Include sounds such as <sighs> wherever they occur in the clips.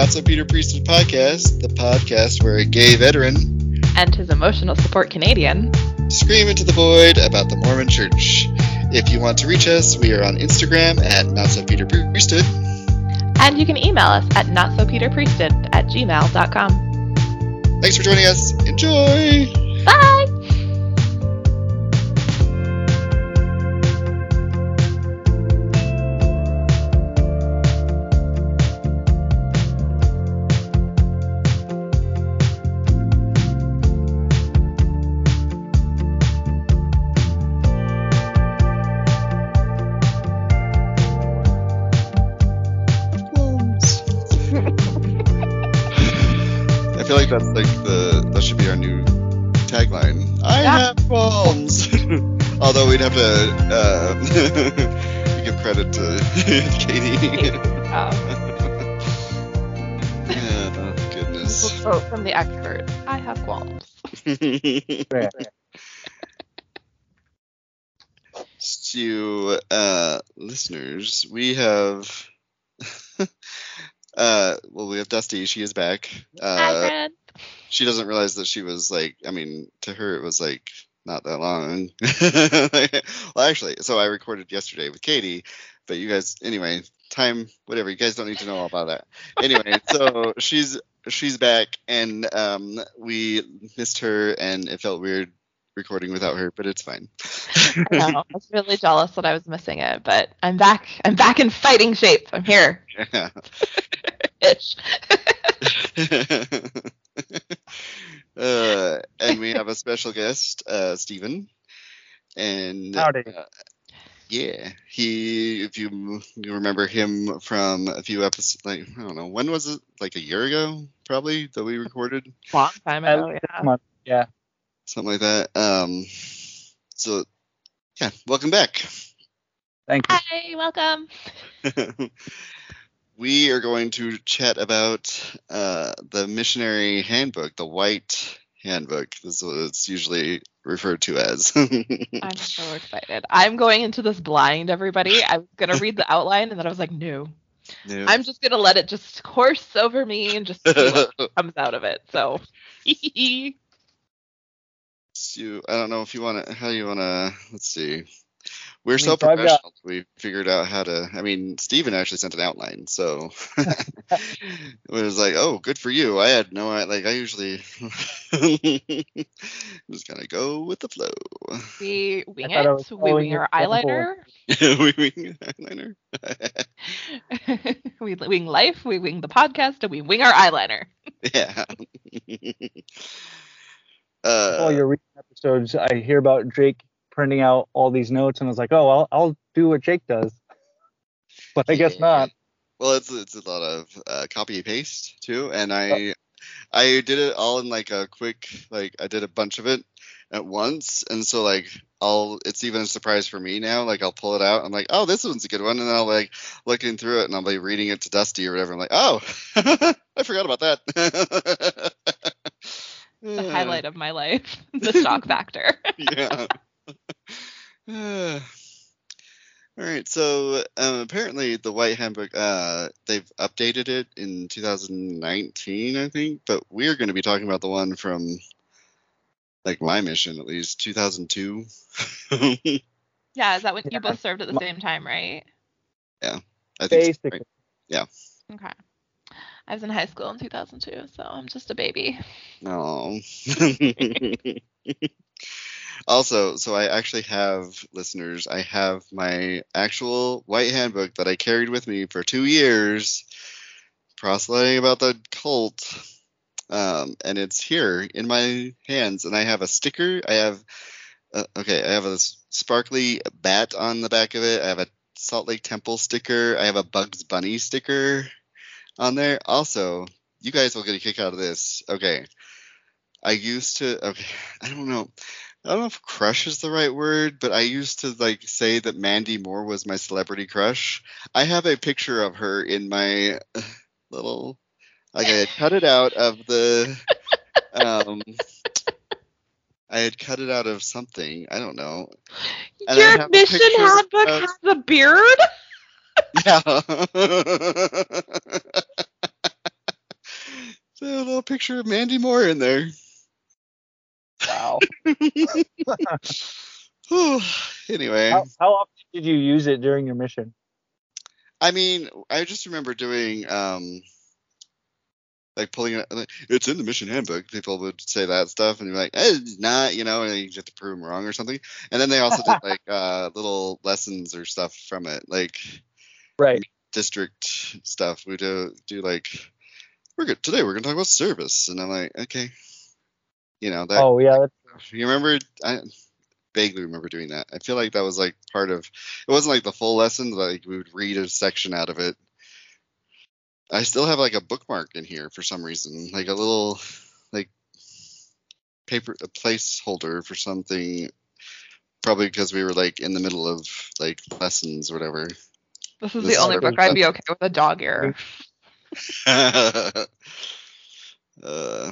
Not So Peter Priesthood Podcast, the podcast where a gay veteran and his emotional support Canadian scream into the void about the Mormon Church. If you want to reach us, we are on Instagram at Not So Peter Priesthood. And you can email us at notsopeterpriesthood at gmail.com. Thanks for joining us. Enjoy! Bye! Have to uh, <laughs> give credit to <laughs> Katie. Um, <laughs> yeah, goodness. quote from the expert I have qualms. to uh, listeners, we have. uh, well, we have Dusty. She is back. Hi, Uh, friend. she doesn't realize that she was like. I mean, to her it was like not that long. <laughs> well, actually, so I recorded yesterday with Katie, but you guys, anyway, time, whatever. You guys don't need to know all about that. Anyway, so <laughs> she's she's back, and um, we missed her, and it felt weird recording without her, but it's fine. I know. I was really jealous that I was missing it, but I'm back. I'm back in fighting shape. I'm here. Yeah. <laughs> Ish. Uh, and we have a special guest, uh, Stephen. And Howdy. uh, yeah, he, if you, you remember him from a few episodes, like, I don't know, when was it? Like a year ago, probably, that we recorded? Long time ago, least yeah. month. Yeah. Something like that. Um, so, yeah, welcome back. Thank you. Hi, welcome. <laughs> we are going to chat about uh, the missionary handbook, the white handbook. This is what it's usually referred to as. <laughs> I'm so excited. I'm going into this blind, everybody. I was gonna read the outline and then I was like, no. No. I'm just gonna let it just course over me and just see what <laughs> comes out of it. So <laughs> you, I don't know if you want to, how you want to, let's see. We're so mean, so I've got- professional. We figured out how to. I mean, Steven actually sent an outline, so <laughs> it was like, oh, good for you. I had no, I like, I usually <laughs> just kind of go with the flow. we wing I it. We following wing your our example. eyeliner. <laughs> we wing eyeliner. we wing life. We wing the podcast, and we wing our eyeliner. yeah. all uh, your recent episodes, I hear about Jake printing out all these notes, and I was like, oh, I'll, I'll do what Jake does. <laughs> But I guess not. Well, it's it's a lot of uh, copy paste too, and I I did it all in like a quick like I did a bunch of it at once, and so like I'll it's even a surprise for me now. Like I'll pull it out, I'm like, oh, this one's a good one, and then I'll like looking through it, and I'll be reading it to Dusty or whatever. I'm like, oh, <laughs> I forgot about that. The highlight <laughs> of my life. the shock factor. yeah. <laughs> All right, so um, apparently the White Handbook, uh, they've updated it in 2019, I think, but we're going to be talking about the one from, like, my mission at least, 2002. <laughs> yeah, is that when you both served at the same time, right? I think. so, Basically. right? Okay. I was in high school in 2002, so I'm just a baby. No. <laughs> also, so I actually have listeners. I have my actual white handbook that I carried with me for two years, proselyting about the cult. Um, and it's here in my hands, and I have a sticker. I have, uh, okay, I have a sparkly bat on the back of it. I have a Salt Lake Temple sticker. I have a Bugs Bunny sticker on there. Also, you guys will get a kick out of this. Okay. I used to okay, <laughs> I don't know. I don't know if crush is the right word, but I used to like say that Mandy Moore was my celebrity crush. I have a picture of her in my <laughs> little like I had cut it out of the <laughs> um I had cut it out of something. I don't know. And Your mission handbook of- has a beard? Yeah. <laughs> a little picture of Mandy Moore in there. Wow. <laughs> anyway, how, how often did you use it during your mission? I mean, I just remember doing um like pulling it. Like, it's in the mission handbook. People would say that stuff, and you're like, eh, it's not, you know, and you have to prove them wrong or something. And then they also did like <laughs> uh little lessons or stuff from it, like Right. district stuff. We do do like we're good today. We're gonna talk about service, and I'm like, okay, you know that. Oh yeah. That's, You remember? I vaguely remember doing that. I feel like that was like part of. It wasn't like the full lesson. Like we would read a section out of it. I still have like a bookmark in here for some reason, like a little like paper a placeholder for something. Probably because we were like in the middle of like lessons or whatever. This is This the only book I'd be okay with a dog ear. <laughs> uh,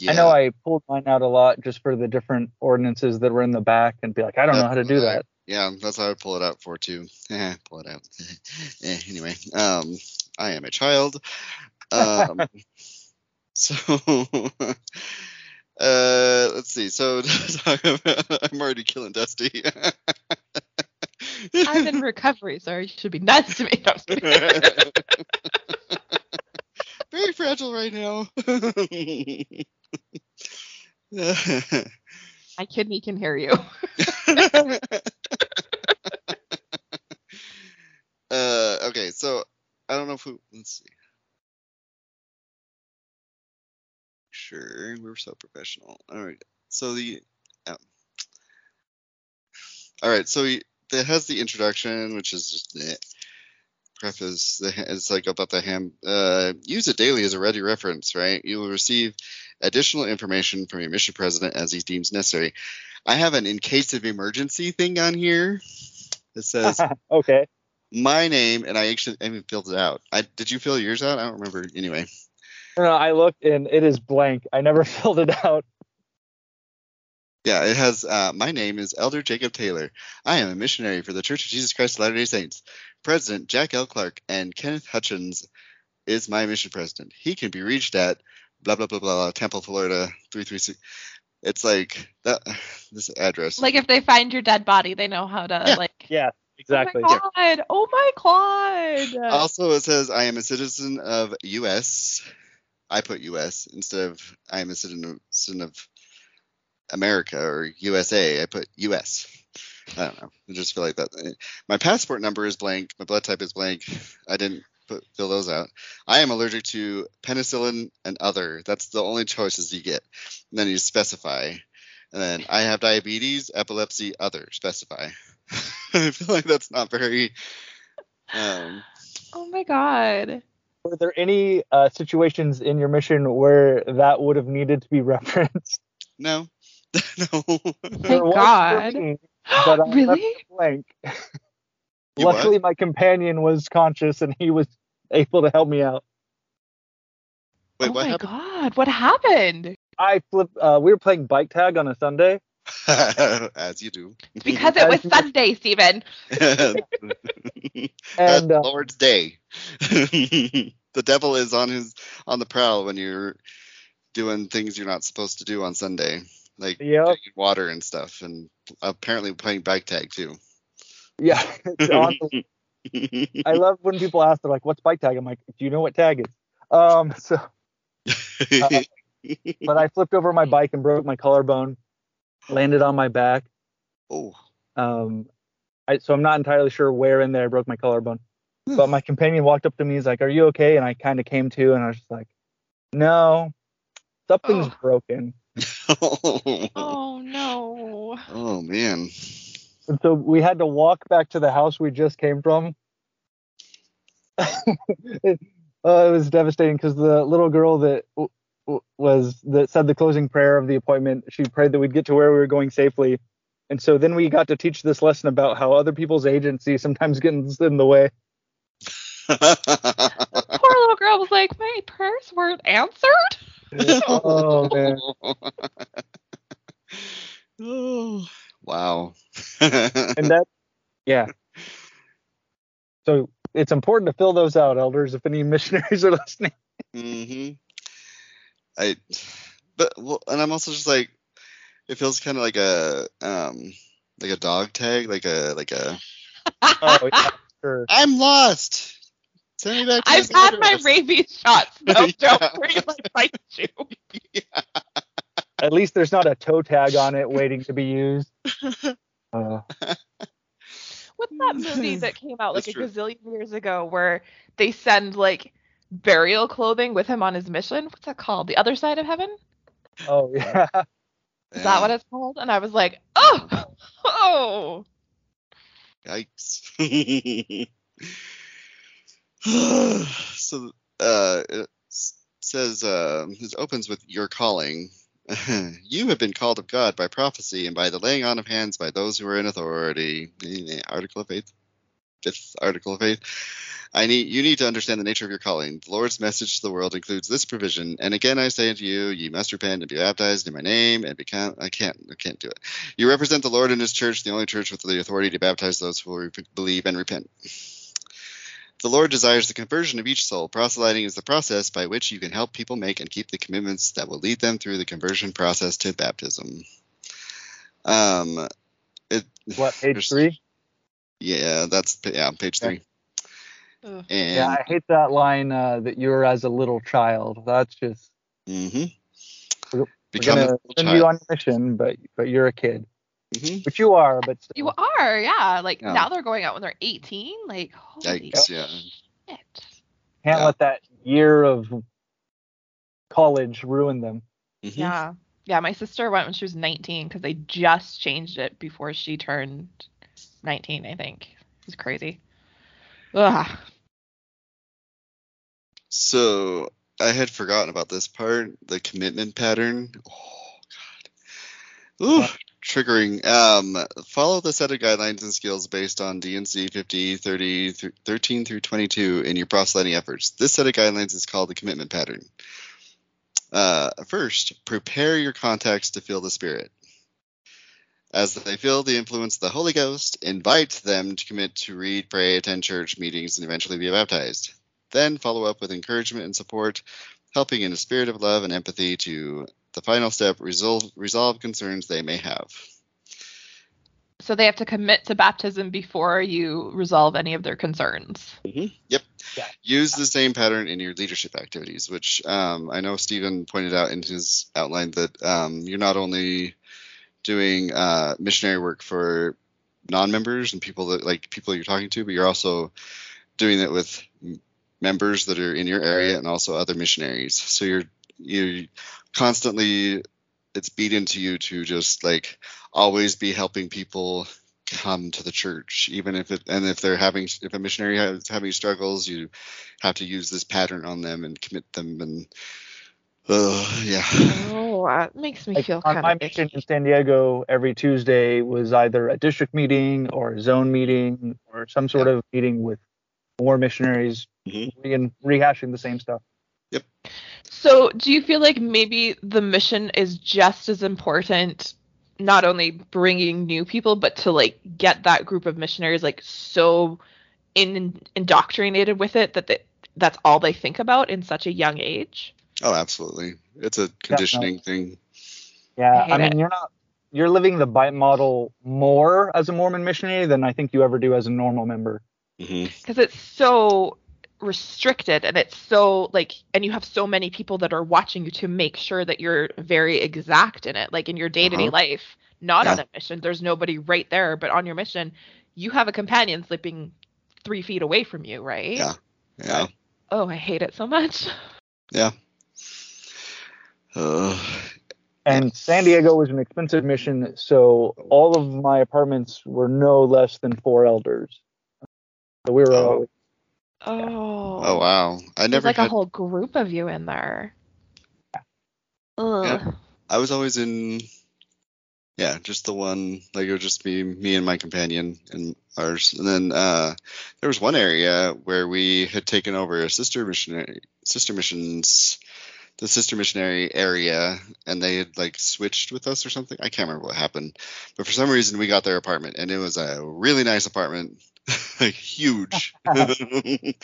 yeah. I know I pulled mine out a lot just for the different ordinances that were in the back and be like, I don't know how to do that. Yeah, that's how I pull it out for too. <laughs> Pull it out. <laughs> eh, anyway, um, I am a child. Um, <laughs> so, uh, let's see. So, about, I'm already killing Dusty. I'm in recovery, so you should be nice to me. I'm just. Very fragile right now. My kidney can hear you. <laughs> uh, okay, so I don't know if we, let's see. Sure, we're so professional. All right, so the, um, all right, so it has the introduction, which is just eh, preface. It's like about the ham. Uh, use it daily as a ready reference, right? You will receive additional information from your mission president as he deems necessary. I have an in case of emergency thing on here. It says <laughs> okay. my name, and I actually I even filled it out. I did you fill yours out? I don't remember. Anyway, No, no, I looked and it is blank. I never <laughs> filled it out. yeah, it has. Uh, my name is Elder Jacob Taylor. I am a missionary for the Church of Jesus Christ of Latter-day Saints. President Jack L. Clark and Kenneth Hutchins is my mission president. He can be reached at blah blah blah blah Temple, Florida three three six. It's like that. This address. like if they find your dead body, they know how to Yeah. like. Yeah, exactly. Oh my god! Oh my god! Also, it says I am a citizen of U.S. I put U.S. instead of I am a citizen citizen of America or USA. I put U.S. I don't know. I just feel like that. My passport number is blank. My blood type is blank. I didn't put fill those out. I am allergic to penicillin and other. That's the only choices you get. And then you specify. And then I have diabetes, epilepsy, other. Specify. <laughs> I feel like that's not very. Um, oh my god! Were there any uh, situations in your mission where that would have needed to be <laughs> referenced? No. <laughs> no. Thank There was for God. me, <gasps> but I really? blank. You what? Luckily, my companion was conscious and he was able to help me out. Wait, oh what my happened? god! What happened? I flipped. Uh, we were playing bike tag on a Sunday. <laughs> As you do. It's because it was Sunday, Stephen. <laughs> And uh, Lord's Day. <laughs> the devil is on his on the prowl when you're doing things you're not supposed to do on Sunday, like Yep. drinking water and stuff, and apparently playing bike tag too. yeah, it's awesome. I love when people ask, they're like, "What's bike tag?" I'm like, "Do you know what tag is?" Um, <laughs> so, uh, <laughs> but I flipped over my bike and broke my collarbone, landed on my back. oh, Um, I, so I'm not entirely sure where in there I broke my collarbone. But my companion walked up to me. He's like, "Are you okay?" And I kind of came to, and I was just like, "No, something's Oh. broken." oh, <laughs> Oh no! oh man. And so we had to walk back to the house we just came from. <laughs> it, uh, it was devastating because the little girl that w- w- was that said the closing prayer of the appointment, she prayed that we'd get to where we were going safely. And so then we got to teach this lesson about how other people's agency sometimes gets in the way. <laughs> Poor little girl was like, my prayers weren't answered. <laughs> oh man. <sighs> oh, wow. And that yeah. So it's important to fill those out, elders, if any missionaries are listening. hmm I, but well, and I'm also just like, it feels kind of like a um like a dog tag, like a like a <laughs> Oh yeah, sure. I'm lost. Send me back. To I've this had my rabies shots. <laughs> No, Yeah. don't worry, like bite you. <laughs> At least there's not a toe tag on it waiting to be used. <laughs> Uh, What's that <laughs> movie that came out like a true. gazillion years ago where they send like burial clothing with him on his mission? What's that called? The Other Side of Heaven? oh <laughs> yeah. Is that what it's called? And I was like, oh, oh. Yikes. so uh it says uh it opens with your calling. <laughs> you have been called of God by prophecy and by the laying on of hands by those who are in authority. Article of Faith. Fifth article of faith. I need you need to understand the nature of your calling. The Lord's message to the world includes this provision. And again I say unto you, ye must repent and be baptized in my name and become I can't I can't do it. You represent the Lord and his church, the only church with the authority to baptize those who believe and repent. The Lord desires the conversion of each soul. Proselyting is the process by which you can help people make and keep the commitments that will lead them through the conversion process to baptism. Um, it, What <laughs> page three? Yeah, that's yeah, page three. Ugh. And Yeah, I hate that line uh, that you're as a little child. That's just Mm-hmm. We're- become we're a gonna little send you child. on your mission, but but you're a kid, Mhm. which you are. But still. You are, yeah. Like Yeah. now they're going out when they're 18. Like, holy Yikes, yeah. shit. can't Yeah. let that year of college ruin them. Mhm. Yeah. Yeah, my sister went when she was 19 because they just changed it before she turned 19, I think. It was crazy. Ugh. So I had forgotten about this part, the commitment pattern. Oh god. Ooh, triggering. Um, follow the set of guidelines and skills based on D&C 50, 30, th- 13 through 22 in your proselyting efforts. This set of guidelines is called the commitment pattern. Uh, first, prepare your contacts to feel the Spirit. As they feel the influence of the Holy Ghost, invite them to commit to read, pray, attend church meetings, and eventually be baptized. Then follow up with encouragement and support, helping in a spirit of love and empathy to the final step resolve, resolve concerns they may have. So they have to commit to baptism before you resolve any of their concerns. Yep. Yeah. Use the same pattern in your leadership activities, which um, I know Stephen pointed out in his outline that um, you're not only doing uh, missionary work for non-members and people that like people you're talking to, but you're also doing it with members that are in your area and also other missionaries. So you're you constantly it's beat into you to just like always be helping people come to the church even if it and if they're having if a missionary has having struggles you have to use this pattern on them and commit them and uh, yeah Oh, that makes me Like, feel on kind my of mission in San Diego, every Tuesday was either a district meeting or a zone meeting or some sort of meeting with more missionaries Mhm. re- rehashing the same stuff. So, do you feel like maybe the mission is just as important, not only bringing new people, but to like get that group of missionaries like so in, indoctrinated with it that they, that's all they think about in such a young age? oh absolutely it's a conditioning thing Yeah, I I, mean it. you're not you're living the bite model more as a Mormon missionary than I think you ever do as a normal member. hmm Because it's so restricted and it's so like, and you have so many people that are watching you to make sure that you're very exact in it. Like in your day to day Uh-huh. life, not Yeah. on a mission, there's nobody right there, but on your mission, you have a companion sleeping three feet away from you, right? Yeah. yeah Oh, I hate it so much. uh, <sighs> And San Diego was an expensive mission, so all of my apartments were no less than four elders. So we were Oh. always- Oh. oh wow i There's never like had a whole group of you in there. Ugh. Yeah. I was always in, yeah, just the one. Like it would just be me and my companion and ours. And then uh, there was one area where we had taken over a sister missionary, sister missions, the sister missionary area, and they had like switched with us or something. I can't remember what happened, but for some reason we got their apartment, and it was a really nice apartment. Like <laughs> huge. <laughs> and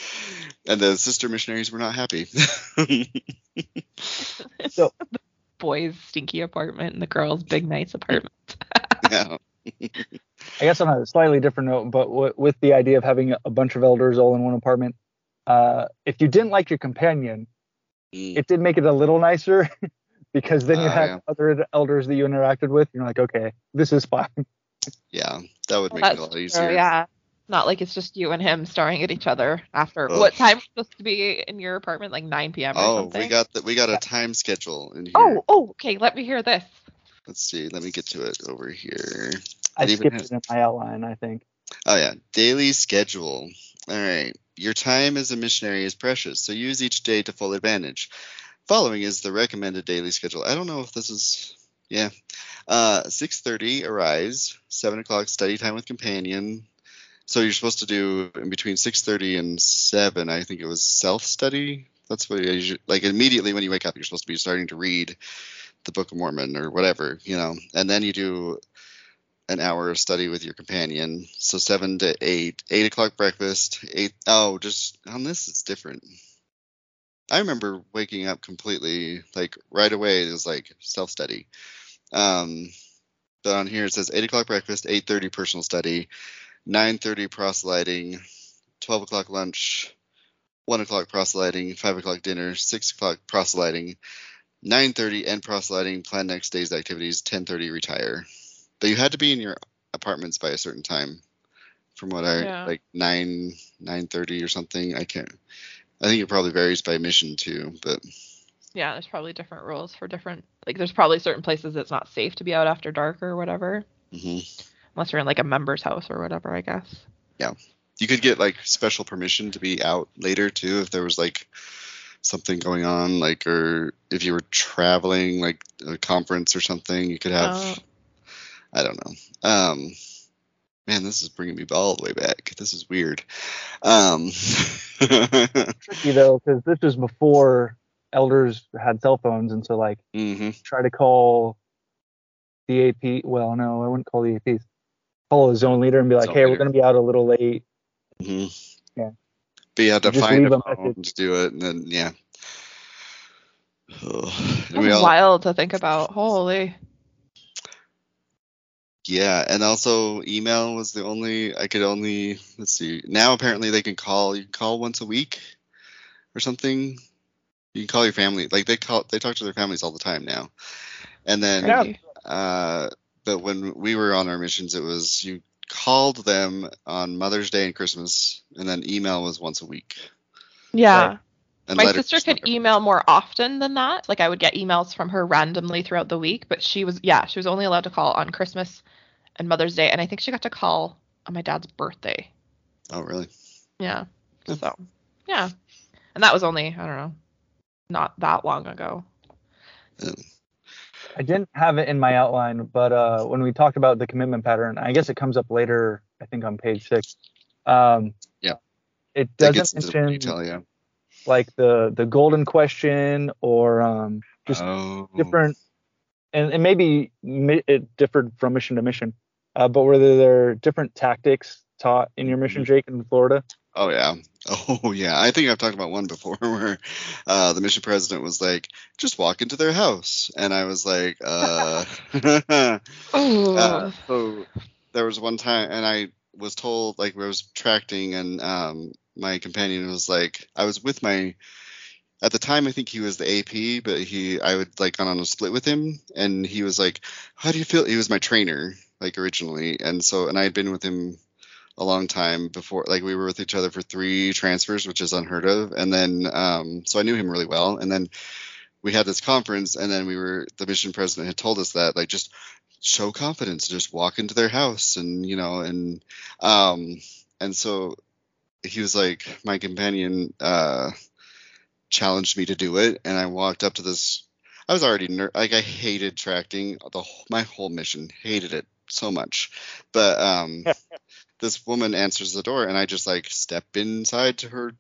the sister missionaries were not happy. <laughs> So- the boys' stinky apartment and the girls' big nice apartment. yeah. I guess on a slightly different note, but w- with the idea of having a bunch of elders all in one apartment, uh, if you didn't like your companion, Mm. it did make it a little nicer because then you Ah, had yeah. other elders that you interacted with. You're like, okay, this is fine. Yeah, that would make it a That's lot true, easier. yeah. Not like it's just you and him staring at each other after Ugh. what time was supposed to be in your apartment? Like 9 p.m. or Oh, something. we got the, we got a time schedule in here. Oh, oh, okay. Let me hear this. Let's see. Let me get to it over here. I It even skipped has- it in my outline, I think. Oh yeah, daily schedule. All right. Your time as a missionary is precious, so use each day to full advantage. Following is the recommended daily schedule. I don't know if this is yeah. Uh 6:30 arise, 7 o'clock study time with companion. So you're supposed to do in between 6:30 and 7. I think it was self study. That's what usually, like immediately when you wake up, you're supposed to be starting to read the Book of Mormon or whatever, you know, and then you do an hour of study with your companion. So seven to eight, eight o'clock breakfast, eight. Oh, just on this it's different. I remember waking up completely like right away. It was like self study. Um, but on here it says eight o'clock breakfast, eight thirty personal study, nine thirty proselyting, twelve o'clock lunch, one o'clock proselyting, five o'clock dinner, six o'clock proselyting, nine thirty end proselyting, plan next day's activities, ten thirty retire. But you had to be in your apartments by a certain time. From what I Yeah. like nine nine thirty or something. I can't. I think it probably varies by mission too. But Yeah, there's probably different rules for different. Like, there's probably certain places that's not safe to be out after dark or whatever, hmm unless you're in like a member's house or whatever, I guess. Yeah, you could get like special permission to be out later too if there was like something going on, like or if you were traveling like a conference or something, you could have. Oh. I don't know. Um, man, this is bringing me all the way back. This is weird. Um, <laughs> Tricky though, because this was before elders had cell phones, and so like hmm try to call the AP. Well, no, I wouldn't call the APs. Call a zone leader and be like, Zone hey, we're going to be out a little late. hmm Yeah. But you had to just find leave a a phone message. to do it, and then yeah. Ugh. That's all- wild to think about. Holy. Yeah, and also email was the only I could only let's see. Now apparently they can call you can call once a week or something. You can call your family. Like they call they talk to their families all the time now. And then Yeah. Uh but when we were on our missions it was you called them on Mother's Day and Christmas and then email was once a week. Yeah. Right. And My sister could were- email more often than that. Like I would get emails from her randomly throughout the week, but she was yeah, she was only allowed to call on Christmas and Mother's Day, and I think she got to call on my dad's birthday. Oh really? Yeah. Yeah. So yeah. And that was only, I don't know, not that long ago. I didn't have it in my outline, but uh, when we talked about the commitment pattern, I guess it comes up later. I think on page six. Um, Yeah. It doesn't mention detail, yeah. like the the golden question or um, just oh. different, and, and maybe it differed from mission to mission. Uh, but were there, there different tactics taught in your mission, Jake, in Florida? Oh yeah. <laughs> Oh yeah. I think I've talked about one before <laughs> where uh, the mission president was like, "Just walk into their house," and I was like, "Uh." Oh. <laughs> uh so there was one time, and I was told like I was tracting, and um, my companion was like, I was with my. At the time, I think he was the AP, but he, I would like gone on a split with him, and he was like, "How do you feel?" He was my trainer, like originally, and so, and I had been with him a long time before like we were with each other for three transfers which is unheard of. And then um so i knew him really well. And then we had this conference and then we were the mission president had told us that like just show confidence just walk into their house and you know and um and so he was like my companion uh challenged me to do it. And i walked up to this i was already ner- like i hated tracting the my whole mission hated it so much. But um <laughs> this woman answers the door and I just like step inside to her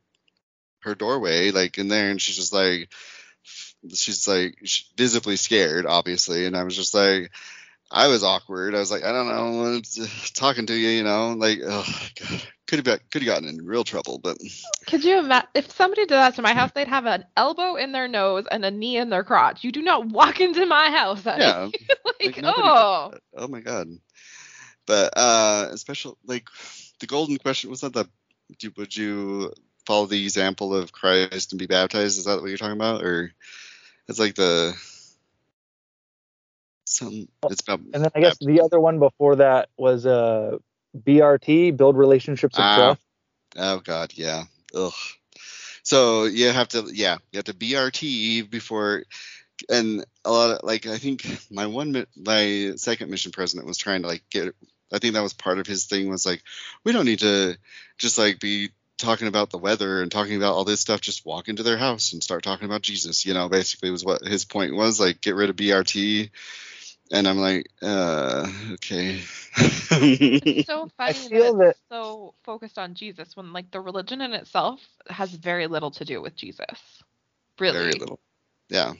her doorway like in there and she's just like she's like visibly scared obviously and I was just like I was awkward I was like I don't know talking to you you know like oh god could have could have gotten in real trouble. But Could you imagine if somebody did that to my house? They'd have an elbow in their nose and a knee in their crotch. You do not walk <laughs> into my house. honey. yeah, <laughs> like, like, oh, oh my god. But uh, special like the golden question was that the do, would you follow the example of Christ and be baptized? Is that what you're talking about, or it's like the some it's about And then I guess the other one before that was uh, BRT, build relationships of Ah. trust. Oh God, yeah. Ugh. So you have to, yeah, you have to BRT before, and a lot of like I think my one, my second mission president was trying to like get. I think that was part of his thing was like, we don't need to just like be talking about the weather and talking about all this stuff. Just walk into their house and start talking about Jesus. You know, basically was what his point was. Like, get rid of BRT. And I'm like, uh, okay. it's <laughs> so funny that feel it's so focused on Jesus when like the religion in itself has very little to do with Jesus. Really. Very little. Yeah.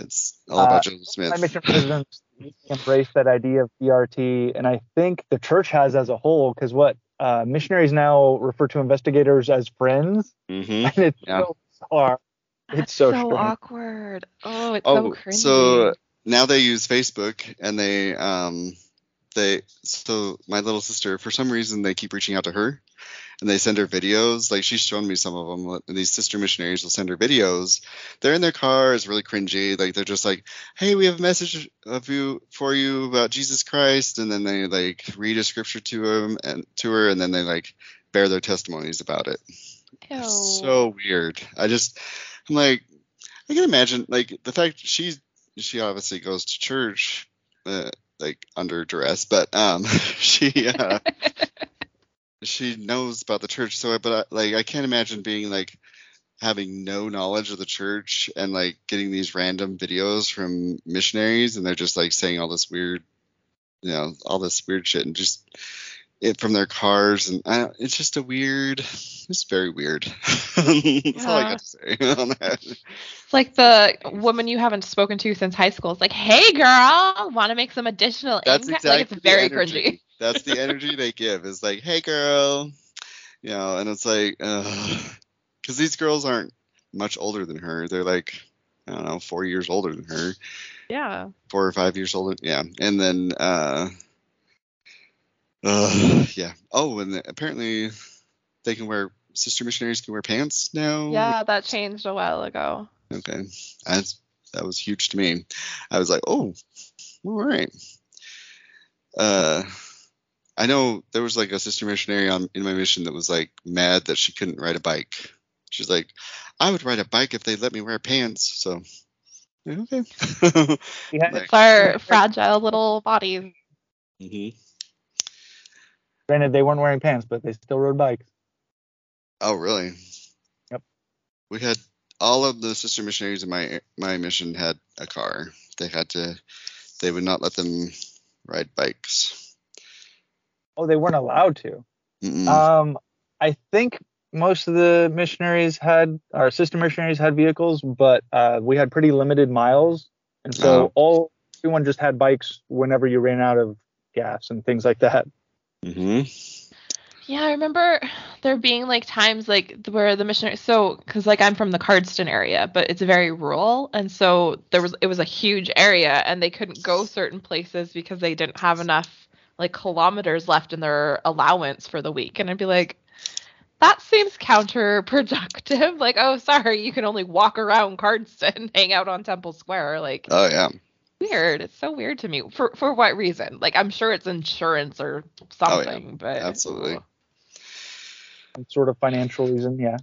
It's all about Uh, Joseph Smith. My mission presidents embrace that idea of BRT, and I think the church has as a whole, because what uh, missionaries now refer to investigators as friends, hmm <laughs> and it's Yeah. so bizarre. That's It's so so awkward. Oh, it's Oh, so cringy. so now they use Facebook and they um they so my little sister for some reason they keep reaching out to her and they send her videos. Like she's shown me some of them. These sister missionaries will send her videos. They're in their car. It's really cringy. Like they're just like hey we have a message of you for you about jesus christ. And then they like read a scripture to him and to her and then they like bear their testimonies about it. Ew. so weird. I just, I'm like, I can imagine like the fact she's she obviously goes to church, uh, like under duress, but um, <laughs> she uh, <laughs> she knows about the church. So, but I, like I can't imagine being like having no knowledge of the church and like getting these random videos from missionaries and they're just like saying all this weird, you know, all this weird shit and just it from their cars and uh, it's just a weird it's very weird <laughs> that's all i got to say <laughs> on that It's like the woman you haven't spoken to since high school. It's like, hey girl, want to make some additional that's income? exactly like it's very the energy. cringy. <laughs> that's the energy they give is like hey girl you know and it's like because these girls aren't much older than her they're like i don't know four years older than her Yeah. four or five years older yeah and then uh uh <sighs> yeah oh and apparently they can wear sister missionaries can wear pants now Yeah, that changed a while ago. Okay, that's that was huge to me. I was like, oh, all right. Uh, I know there was like a sister missionary on in my mission that was like mad that she couldn't ride a bike. She's like, I would ride a bike if they let me wear pants. So, okay. <laughs> We had- <laughs> Like- It's our <laughs> fragile little bodies. Mhm. Granted, they weren't wearing pants, but they still rode bikes. Oh, really? Yep. We had all of the sister missionaries in my my mission had a car. They had to. They would not let them ride bikes. Oh, they weren't allowed to. Mm-mm. Um, I think most of the missionaries had, our sister missionaries had vehicles, but uh, we had pretty limited miles, and so Oh. all everyone just had bikes whenever you ran out of gas and things like that. Hmm Yeah, I remember there being like times like where the missionary so because like I'm from the Cardston area, but it's very rural, and so there was it was a huge area, and they couldn't go certain places because they didn't have enough like kilometers left in their allowance for the week, and I'd be like, that seems counterproductive. <laughs> Like, oh, sorry, you can only walk around Cardston, <laughs> hang out on Temple Square, like Oh yeah. Weird. It's so weird to me. For for what reason? Like, I'm sure it's insurance or Oh, yeah. something, but Absolutely. Some sort of financial reason, yeah.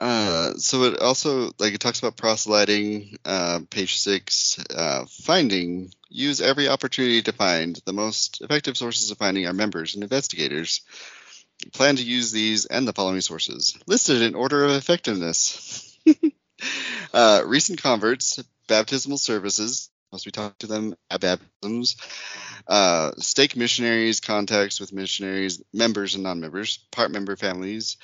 Uh, so it also like it talks about proselyting. Uh, page six, uh, finding. Use every opportunity to find. The most effective sources of finding are members and investigators. Plan to use these and the following sources listed in order of effectiveness. <laughs> uh, recent converts, baptismal services. Must we talk to them at baptisms? Uh, stake missionaries, contacts with missionaries, members and non-members, part member families,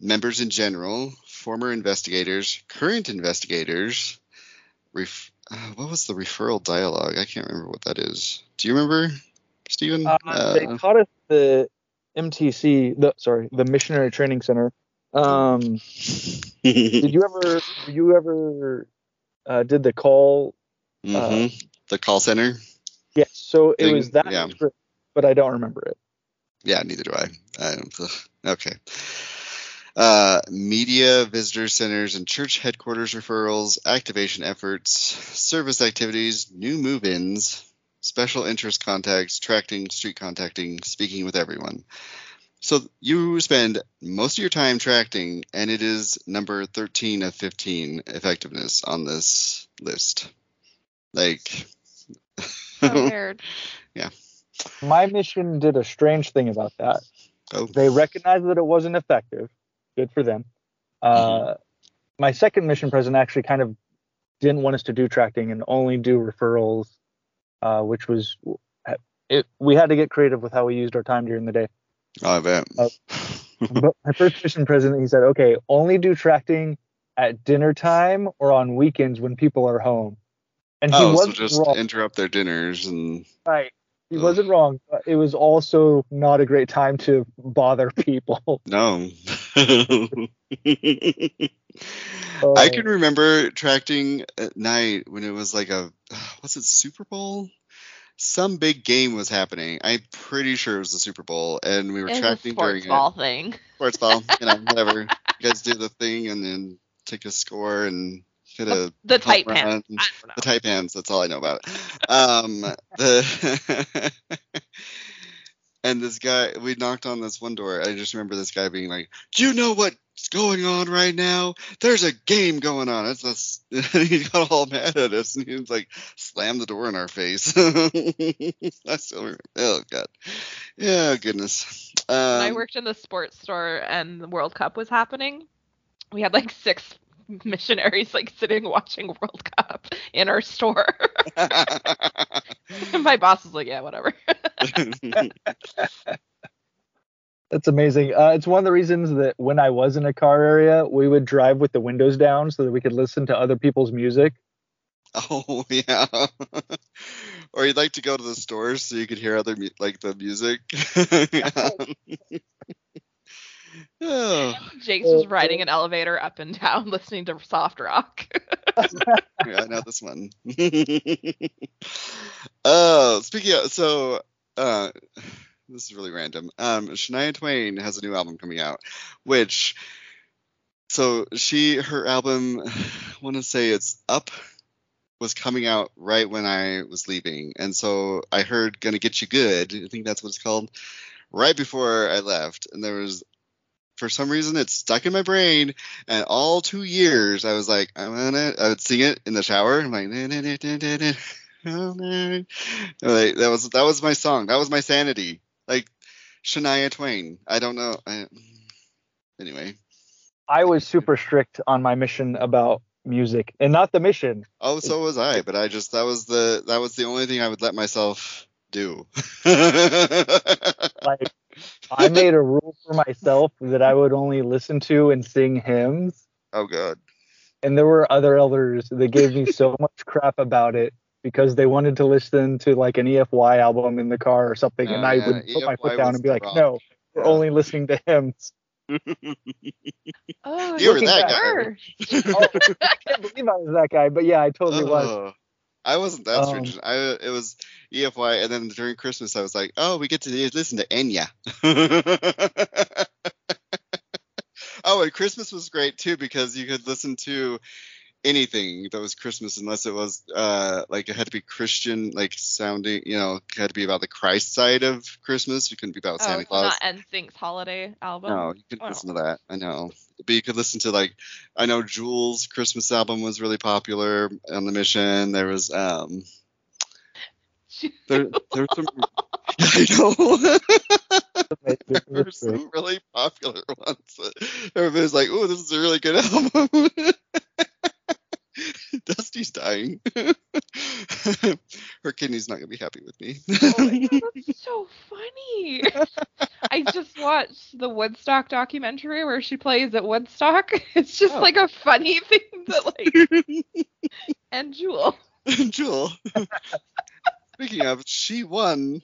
members in general, former investigators, current investigators. Ref- uh, what was the referral dialogue? I can't remember what that is. Do you remember, Stephen? Uh, they taught us the MTC, the sorry, the Missionary Training Center. Um, <laughs> did you ever, did you ever, uh, did the call? hmm the call center. Yes. So it was that, yeah. script, but I don't remember it. Yeah, neither do I. I okay. Uh, media, visitor centers, and church headquarters referrals, activation efforts, service activities, new move-ins, special interest contacts, tracting, street contacting, speaking with everyone. So you spend most of your time tracting, and it is number 13 of 15 effectiveness on this list. Like, So <laughs> weird. Yeah. My mission did a strange thing about that. oh, They recognized that it wasn't effective. Good for them. Uh, My second mission president actually kind of didn't want us to do tracting and only do referrals, uh, which was it. We had to get creative with how we used our time during the day. I bet. Uh, but my first mission president, he said, "Okay, only do tracting at dinner time or on weekends when people are home." And he oh, so wasn't just wrong. interrupt their dinners and Right. He Ugh. wasn't wrong. But it was also not a great time to bother <laughs> people. No. Uh, <laughs> I can remember tracting at night when it was like a <sighs> was it Super Bowl? Some big game was happening. I'm pretty sure it was the Super Bowl, and we were It's a tracting during sports ball it. thing. Sports ball, <laughs> you know, whatever. You guys do the thing and then take a score and hit a The tight pants. run. Know. The tight pants. That's all I know about it. Um, the <laughs> <laughs> and this guy, we knocked on this one door. I just remember this guy being like, "Do you know what's going on right now? There's a game going on." It's this. <laughs> he got all mad at us and he was like, slammed the door in our face. <laughs> I still remember. Oh god. Yeah, goodness. Um, I worked in the sports store and the World Cup was happening, we had like six <laughs> missionaries like sitting watching World Cup in our store. my boss was like, "Yeah, whatever." That's amazing. Uh, it's one of the reasons that when I was in a car area, we would drive with the windows down so that we could listen to other people's music. Oh <laughs> yeah. or you'd like to go to the stores so you could hear other mu- like the music. <laughs> oh, Jake's was riding an elevator up and down <laughs> listening to soft rock. yeah, I know this one. oh, speaking of, so uh, this is really random. Um, Shania Twain has a new album coming out, which so she her album, <sighs> I want to say it's up was coming out right when I was leaving, and so I heard "Gonna Get You Good." I think that's what it's called. Right before I left, and there was, for some reason, it stuck in my brain, and all two years I was like, I want it. I would sing it in the shower. I'm like, "Na, na, na, na, na, na, na, na." like that was that was my song. That was my sanity. Like Shania Twain. I don't know. I, anyway. I was super strict on my mission about music and not the mission. Oh, so was I, but I just that was the that was the only thing I would let myself do. <laughs> Like I made a rule for myself that I would only listen to and sing hymns. oh god. And there were other elders that gave me so much crap about it because they wanted to listen to like an EFY album in the car or something, and Oh, I yeah, would put my foot down and be like, rock. no, we're Yeah. only listening to hymns. <laughs> oh, You were that guy. <laughs> Oh, I can't believe I was that guy, but yeah, I totally was. Oh, I wasn't that Um, stringent. I it was EFY, and then during Christmas I was like, oh, we get to listen to Enya. <laughs> oh, and Christmas was great too because you could listen to anything that was Christmas unless it was uh like it had to be Christian like sounding you know it had to be about the Christ side of Christmas. It couldn't be about Oh, Santa Claus. Not NSYNC's holiday album. no you could Wow. listen to that. I know. But you could listen to like I know Jewel's Christmas album was really popular on the mission. There was um there <laughs> <laughs> there were some I know. There were some really popular ones. Everybody's like oh this is a really good <laughs> album <laughs> Dusty's dying. <laughs> Her kidney's not gonna be happy with me. Oh <laughs> that's so funny. I just watched the Woodstock documentary where she plays at Woodstock. It's just Oh. like a funny thing that like and Jewel. Jewel. Speaking of, she won.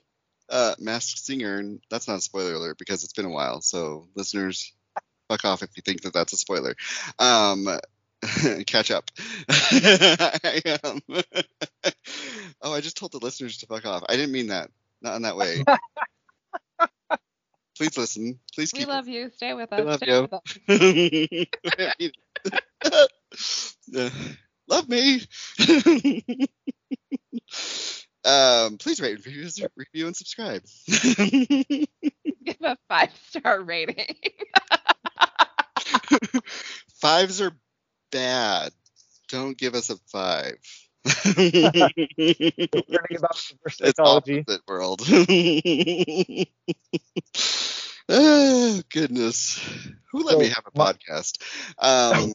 Uh, Masked Singer, and that's not a spoiler alert because it's been a while. So listeners, fuck off if you think that that's a spoiler. Um, <laughs> catch up. I, <laughs> um, oh, I just told the listeners to fuck off. I didn't mean that. Not in that way. <laughs> Please listen. Please keep. We keep. love you. Stay with us. I love Stay you. us. Uh, love me. um, please rate, review, review and subscribe. Give a five star rating. Fives are bad. Don't give us a five. Learning <laughs> about reverse it's opposite world. oh <laughs> <sighs> goodness, who let So, me have a my- podcast? Um,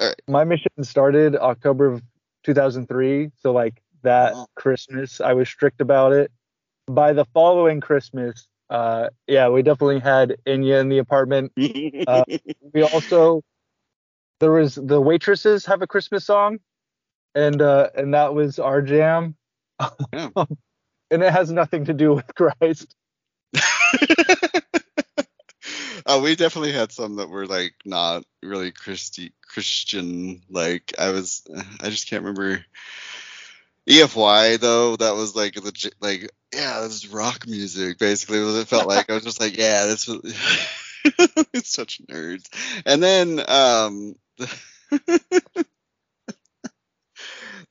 <laughs> My mission started October of 2003, so like that Oh. Christmas, I was strict about it. By the following Christmas, uh, yeah, we definitely had Enya in the apartment. <laughs> Uh, we also there was the waitresses have a Christmas song, and uh, and that was our jam. Yeah. <laughs> and it has nothing to do with Christ. oh, <laughs> we definitely had some that were like not really Christi- Christian. Like I was, I just can't remember. EFY though, that was like legit, like yeah, this is rock music basically. Was it felt like I was just like yeah, this was. <laughs> it's such nerds. And then um. <laughs>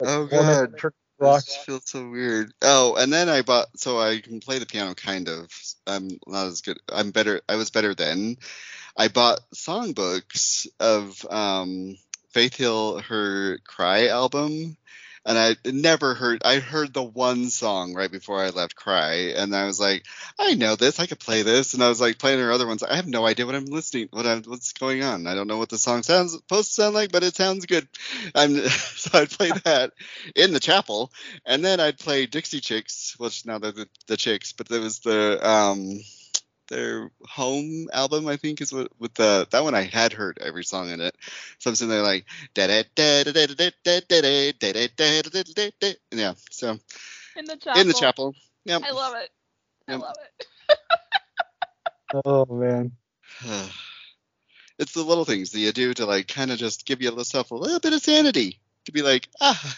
oh god. Rock. This feels so weird. Oh, and then I bought so I can play the piano kind of. I'm not as good. I'm better. I was better then. I bought songbooks of um, Faith Hill her Cry album, and I never heard. I heard the one song right before I left Cry, and I was like, I know this. I could play this, and I was like playing her other ones. I have no idea what I'm listening. What I'm, what's going on? I don't know what the song sounds supposed to sound like, but it sounds good. I'm <laughs> so I'd play <laughs> that in the chapel, and then I'd play Dixie Chicks, which now they're the, the Chicks, but there was the um their home album, I think, is what with the that one I had heard every song in it. So I'm sitting there like da da da da da da da da da da da da da da da yeah. So In the chapel. in the chapel, yep. I love it. I Yep. love it. Oh man. it's the little things that you do to like kind of just give yourself a little bit of sanity to be like ah.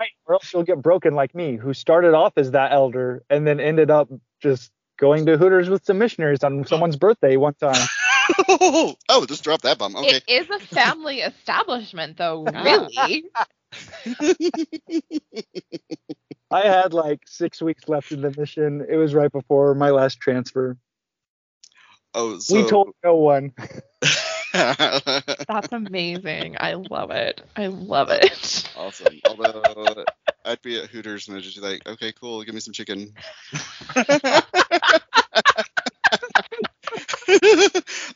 Right, or else you'll get broken like me, who started off as that elder and then ended up just going to Hooters with some missionaries on someone's birthday one time. <laughs> oh, just drop that bomb. Okay. It is a family <laughs> establishment, though. Really. <laughs> I had like six weeks left in the mission. It was right before my last transfer. oh, so We told no one. <laughs> That's amazing. I love it. I love it. awesome. Although I'd be at Hooters and I'd just be like, okay, cool, give me some chicken. <laughs>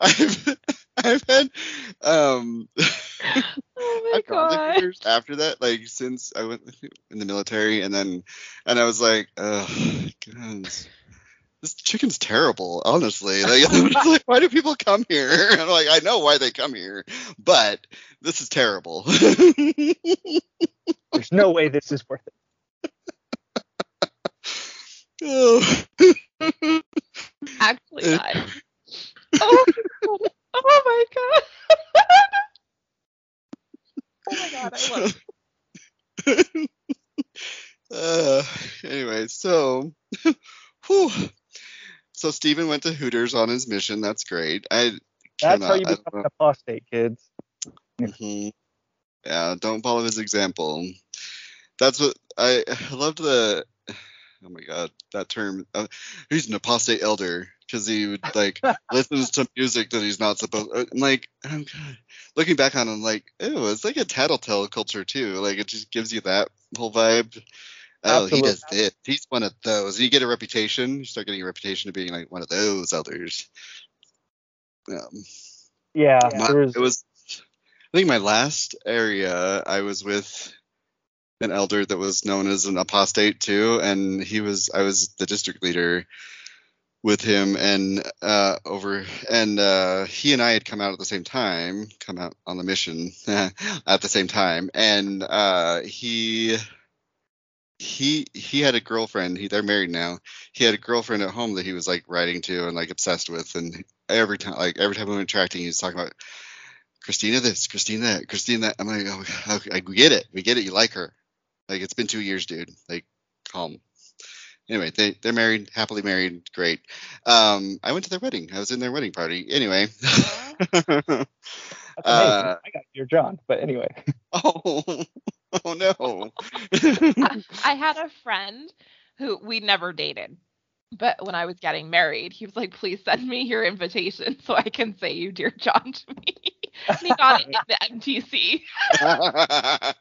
I've I've had um Oh my <laughs> I've god. Hooters after that, like since I went in the military, and then and I was like, oh, God, this chicken's terrible, honestly. Like, <laughs> like, why do people come here? And <laughs> I'm like, I know why they come here, but this is terrible. <laughs> There's no way this is worth it. oh. Actually, guys. Oh, oh my god. oh my god, I love it. uh, anyway, so, whew. So Steven went to Hooters on his mission. That's great. I That's how cannot- you become an apostate, kids. hmm Yeah, don't follow his example. That's what I, I loved the. Oh my god, that term. Uh, he's an apostate elder because he would like <laughs> listens to music that he's not supposed. uh, like, oh god. Looking back on, him, like, ew, it's like a tattletale culture too. Like it just gives you that whole vibe. Oh, he does Absolutely. this. He's one of those. You get a reputation. You start getting a reputation of being like one of those elders. Um, Yeah, my- was, it was I think my last area I was with an elder that was known as an apostate too, and he was I was the district leader. with him and uh, over and uh, he and I had come out at the same time, come out on the mission <laughs> at the same time, and uh, he he he had a girlfriend. He they're married now. He had a girlfriend at home that he was like writing to and like obsessed with, and every time like every time we went tracting, he was talking about Christina this, Christina that, Christina that. I'm like, oh, okay, we get it, we get it. You like her. Like it's been two years, dude. Like calm anyway, they they're married, happily married, great. Um, I went to their wedding. I was in their wedding party. Anyway. <laughs> uh, I got your John, but anyway. <laughs> Oh, <laughs> oh no. Oh. <laughs> I, I had a friend who we never dated. But when I was getting married, he was like, please send me your invitation so I can say you dear John to me. and he got it in the MTC. <laughs>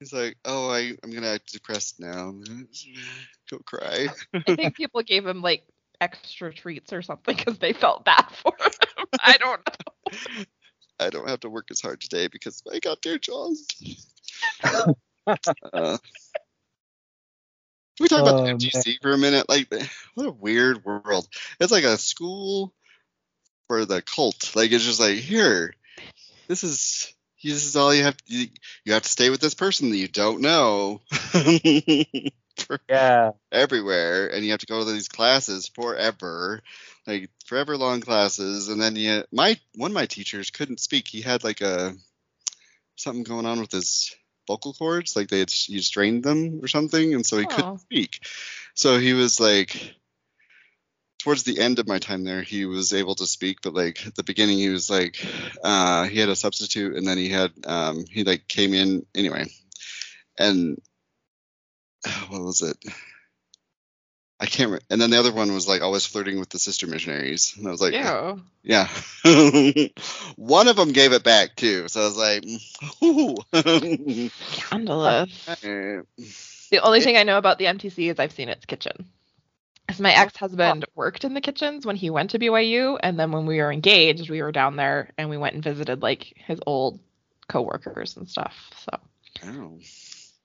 He's like, "Oh, I, I'm gonna act depressed now. Go cry." I think people gave him like extra treats or something because they felt bad for him. I don't know. I don't have to work as hard today because I got dear Jaws. <laughs> uh, can we talk about oh, the MTC man. for a minute? Like, what a weird world. It's like a school for the cult. Like, it's just like, here, this is this is all you have. To, you have to stay with this person that you don't know. <laughs> <laughs> yeah. Everywhere, and you have to go to these classes forever, like forever long classes. And then you, my one of my teachers couldn't speak. He had like a something going on with his vocal cords, like they had you strained them or something, and so he oh. couldn't speak. So he was like towards the end of my time there, he was able to speak, but like at the beginning, he was like, uh, he had a substitute, and then he had, um, he like came in anyway, and <sighs> what was it? I can't. Re- and then the other one was like always flirting with the sister missionaries, and I was like, yeah, <laughs> yeah. <laughs> one of them gave it back too, so I was like, ooh. <laughs> scandalous. the only thing I know about the MTC is I've seen its kitchen. Because my oh. ex husband worked in the kitchens when he went to BYU, and then when we were engaged, we were down there and we went and visited like his old coworkers and stuff. So oh.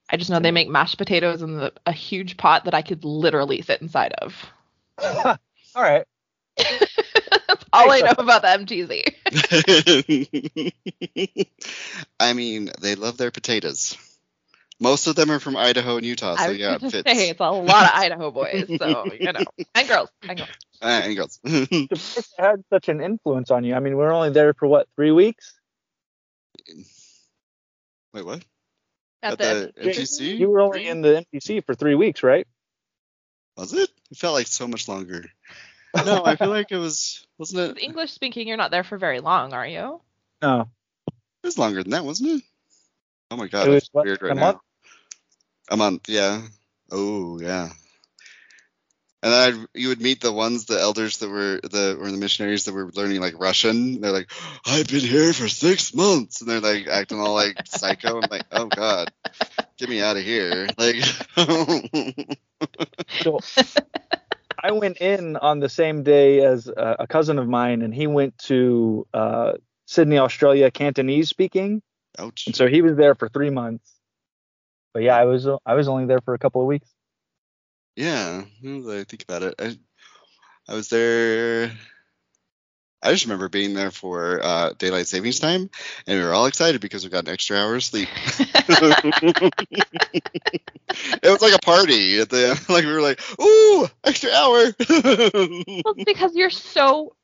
I just know they make mashed potatoes in the, a huge pot that I could literally sit inside of. <laughs> all right. That's <laughs> all I know about the MTC. <laughs> I mean, they love their potatoes. Most of them are from Idaho and Utah, so yeah, it fits. Say, it's a lot of Idaho boys, so you know, and girls, and girls. Uh, and girls. the had such an influence on you. I mean, we are only there for what three weeks? Wait, what? At, At the, the MTC? You were only in the MTC for three weeks, right? Was it? It felt like so much longer. <laughs> no, I feel like it was. Wasn't it? English speaking, you're not there for very long, are you? No. It was longer than that, wasn't it? Oh my god, it was, what, weird right now. Month? A month, yeah. Oh, yeah. And then I'd, you would meet the ones, the elders that were the or the missionaries that were learning like Russian. They're like, I've been here for six months, and they're like acting all like psycho. I'm like, oh god, get me out of here! Like, <laughs> so I went in on the same day as a, a cousin of mine, and he went to uh, Sydney, Australia, Cantonese speaking. Ouch. And so he was there for three months but yeah, I was I was only there for a couple of weeks. Yeah, I think about it, I I was there. I just remember being there for uh, daylight savings time, and we were all excited because we got an extra hour of sleep. <laughs> it was like a party at the <laughs> like we were like, "Ooh, extra hour!" <laughs> well, it's because you're so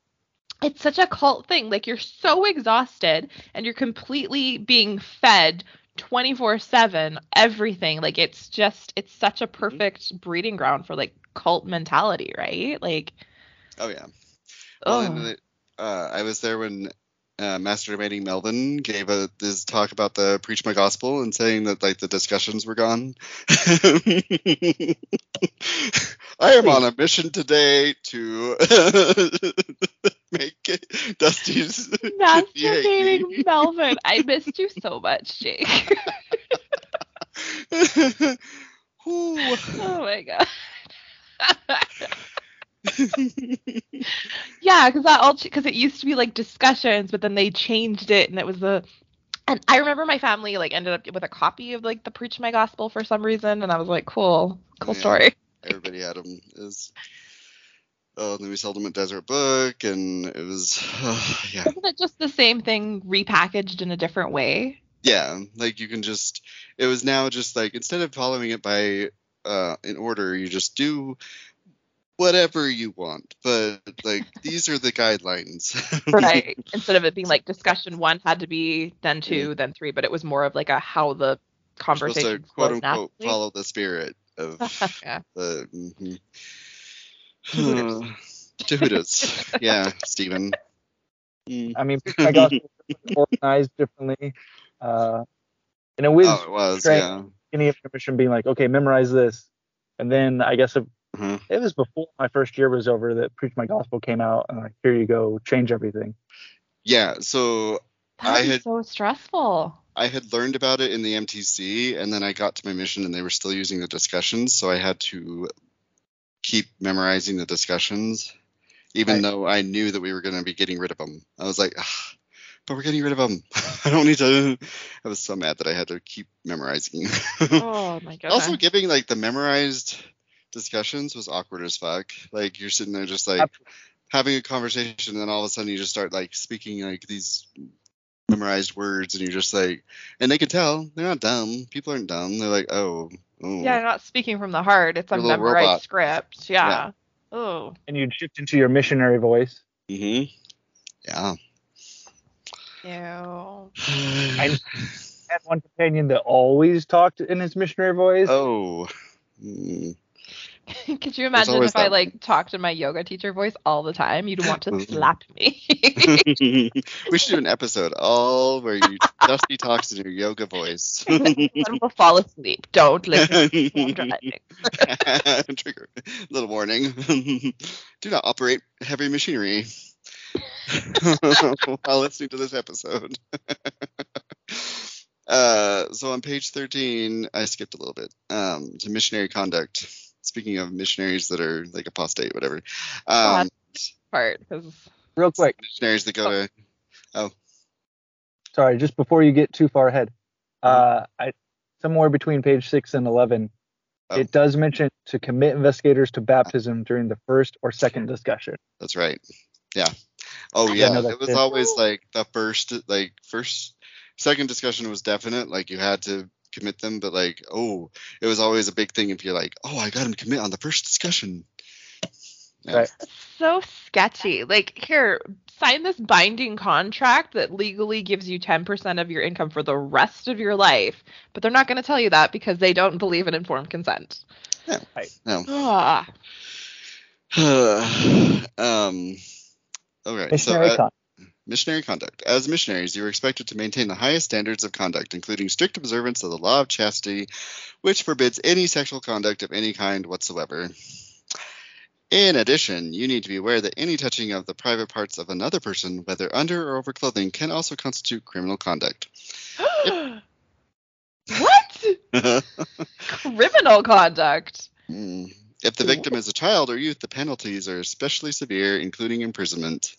it's such a cult thing. Like you're so exhausted and you're completely being fed 24 7 everything like it's just it's such a mm-hmm. perfect breeding ground for like cult mentality right like oh yeah well, oh. uh, i was there when uh, masturbating melvin gave a this talk about the preach my gospel and saying that like the discussions were gone. <laughs> I am on a mission today to <laughs> make it dusty's masturbating <laughs> melvin. I missed you so much jake. Oh my god <laughs> yeah, because that all because it used to be like discussions, but then they changed it, and it was a And I remember my family like ended up with a copy of like the Preach My Gospel for some reason, and I was like, cool, cool Yeah. story. Everybody had them. Is oh, and then we sold them at Deseret Book, and it was <sighs> yeah, Isn't it just the same thing repackaged in a different way? yeah. Like you can just. It was now just like instead of following it by uh in order, you just do whatever you want. But like these are the guidelines. <laughs> Right. Instead of it being like <laughs> discussion one had to be then two, then three, but it was more of like a how the You're supposed to quote unquote naturally. follow the spirit of <laughs> yeah. the. mhm. Hooters. Uh, to Hooters. <sighs> yeah, Stephen. I mean, I got organized differently. Uh, and it was Oh, it was, yeah. any information being like, okay, memorize this. And then I guess it, Mhm. it was before my first year was over that Preach My Gospel came out, and like, here you go, change everything. Yeah, so That I is had- so stressful. I had learned about it in the MTC, and then I got to my mission, and they were still using the discussions, so I had to keep memorizing the discussions, even Right. though I knew that we were going to be getting rid of them. I was like, "Ah, but we're getting rid of them. <laughs> I don't need to. <laughs> I was so mad that I had to keep memorizing. <laughs> Oh my god! also, giving like the memorized discussions was awkward as fuck. Like you're sitting there just like Absolutely. having a conversation, and then all of a sudden you just start like speaking like these memorized words, and you're just like, and they can tell they're not dumb. People aren't dumb. They're like, oh, oh. yeah, you're not speaking from the heart. It's a a memorized robot. script. Yeah. Oh. And you'd shift into your missionary voice. Mm-hmm. Yeah. Ew. <sighs> I had one companion that always talked in his missionary voice. oh. Mm. <laughs> Could you imagine if I like talked in my yoga teacher voice all the time? You'd want to slap me. <laughs> we should do an episode all where you Dusty talks in your yoga voice. <laughs> Someone will fall asleep. Don't listen driving. Trigger. Little warning. Do not operate heavy machinery while listening to this episode. uh, so on page 13, I skipped a little bit um, to missionary conduct. Speaking of missionaries that are like apostate, whatever. Um, Part because Real quick, missionaries that go to. Oh, sorry, just before you get too far ahead, uh, I somewhere between page six and eleven, Oh. it does mention to commit investigators to baptism during the first or second discussion. That's right. Yeah. Oh I yeah. know It was too. always like the first, like first, second discussion was definite. Like you had to commit them, but like oh, it was always a big thing if you're like, oh, I got him to commit on the first discussion. Yeah. Right. so sketchy. Like here, sign this binding contract that legally gives you 10% of your income for the rest of your life, but they're not going to tell you that because they don't believe in informed consent. No. Ah, <sighs> um. Okay. Missionary so, uh, con- Missionary conduct. As missionaries, you are expected to maintain the highest standards of conduct, including strict observance of the law of chastity, which forbids any sexual conduct of any kind whatsoever. In addition, you need to be aware that any touching of the private parts of another person, whether under or over clothing, can also constitute criminal conduct. <gasps> what? <laughs> Criminal conduct. Mm. if the victim is a child or youth, the penalties are especially severe, including imprisonment.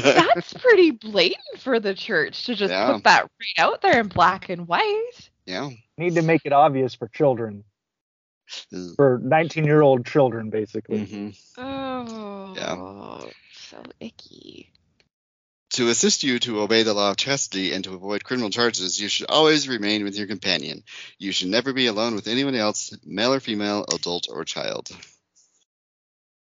That's <laughs> pretty blatant for the church to just Yeah. put that right out there in black and white. yeah. need to make it obvious for children, for 19 year old children, basically. Mhm. Oh, so icky. To assist you to obey the law of chastity and to avoid criminal charges, you should always remain with your companion. You should never be alone with anyone else, male or female, adult or child.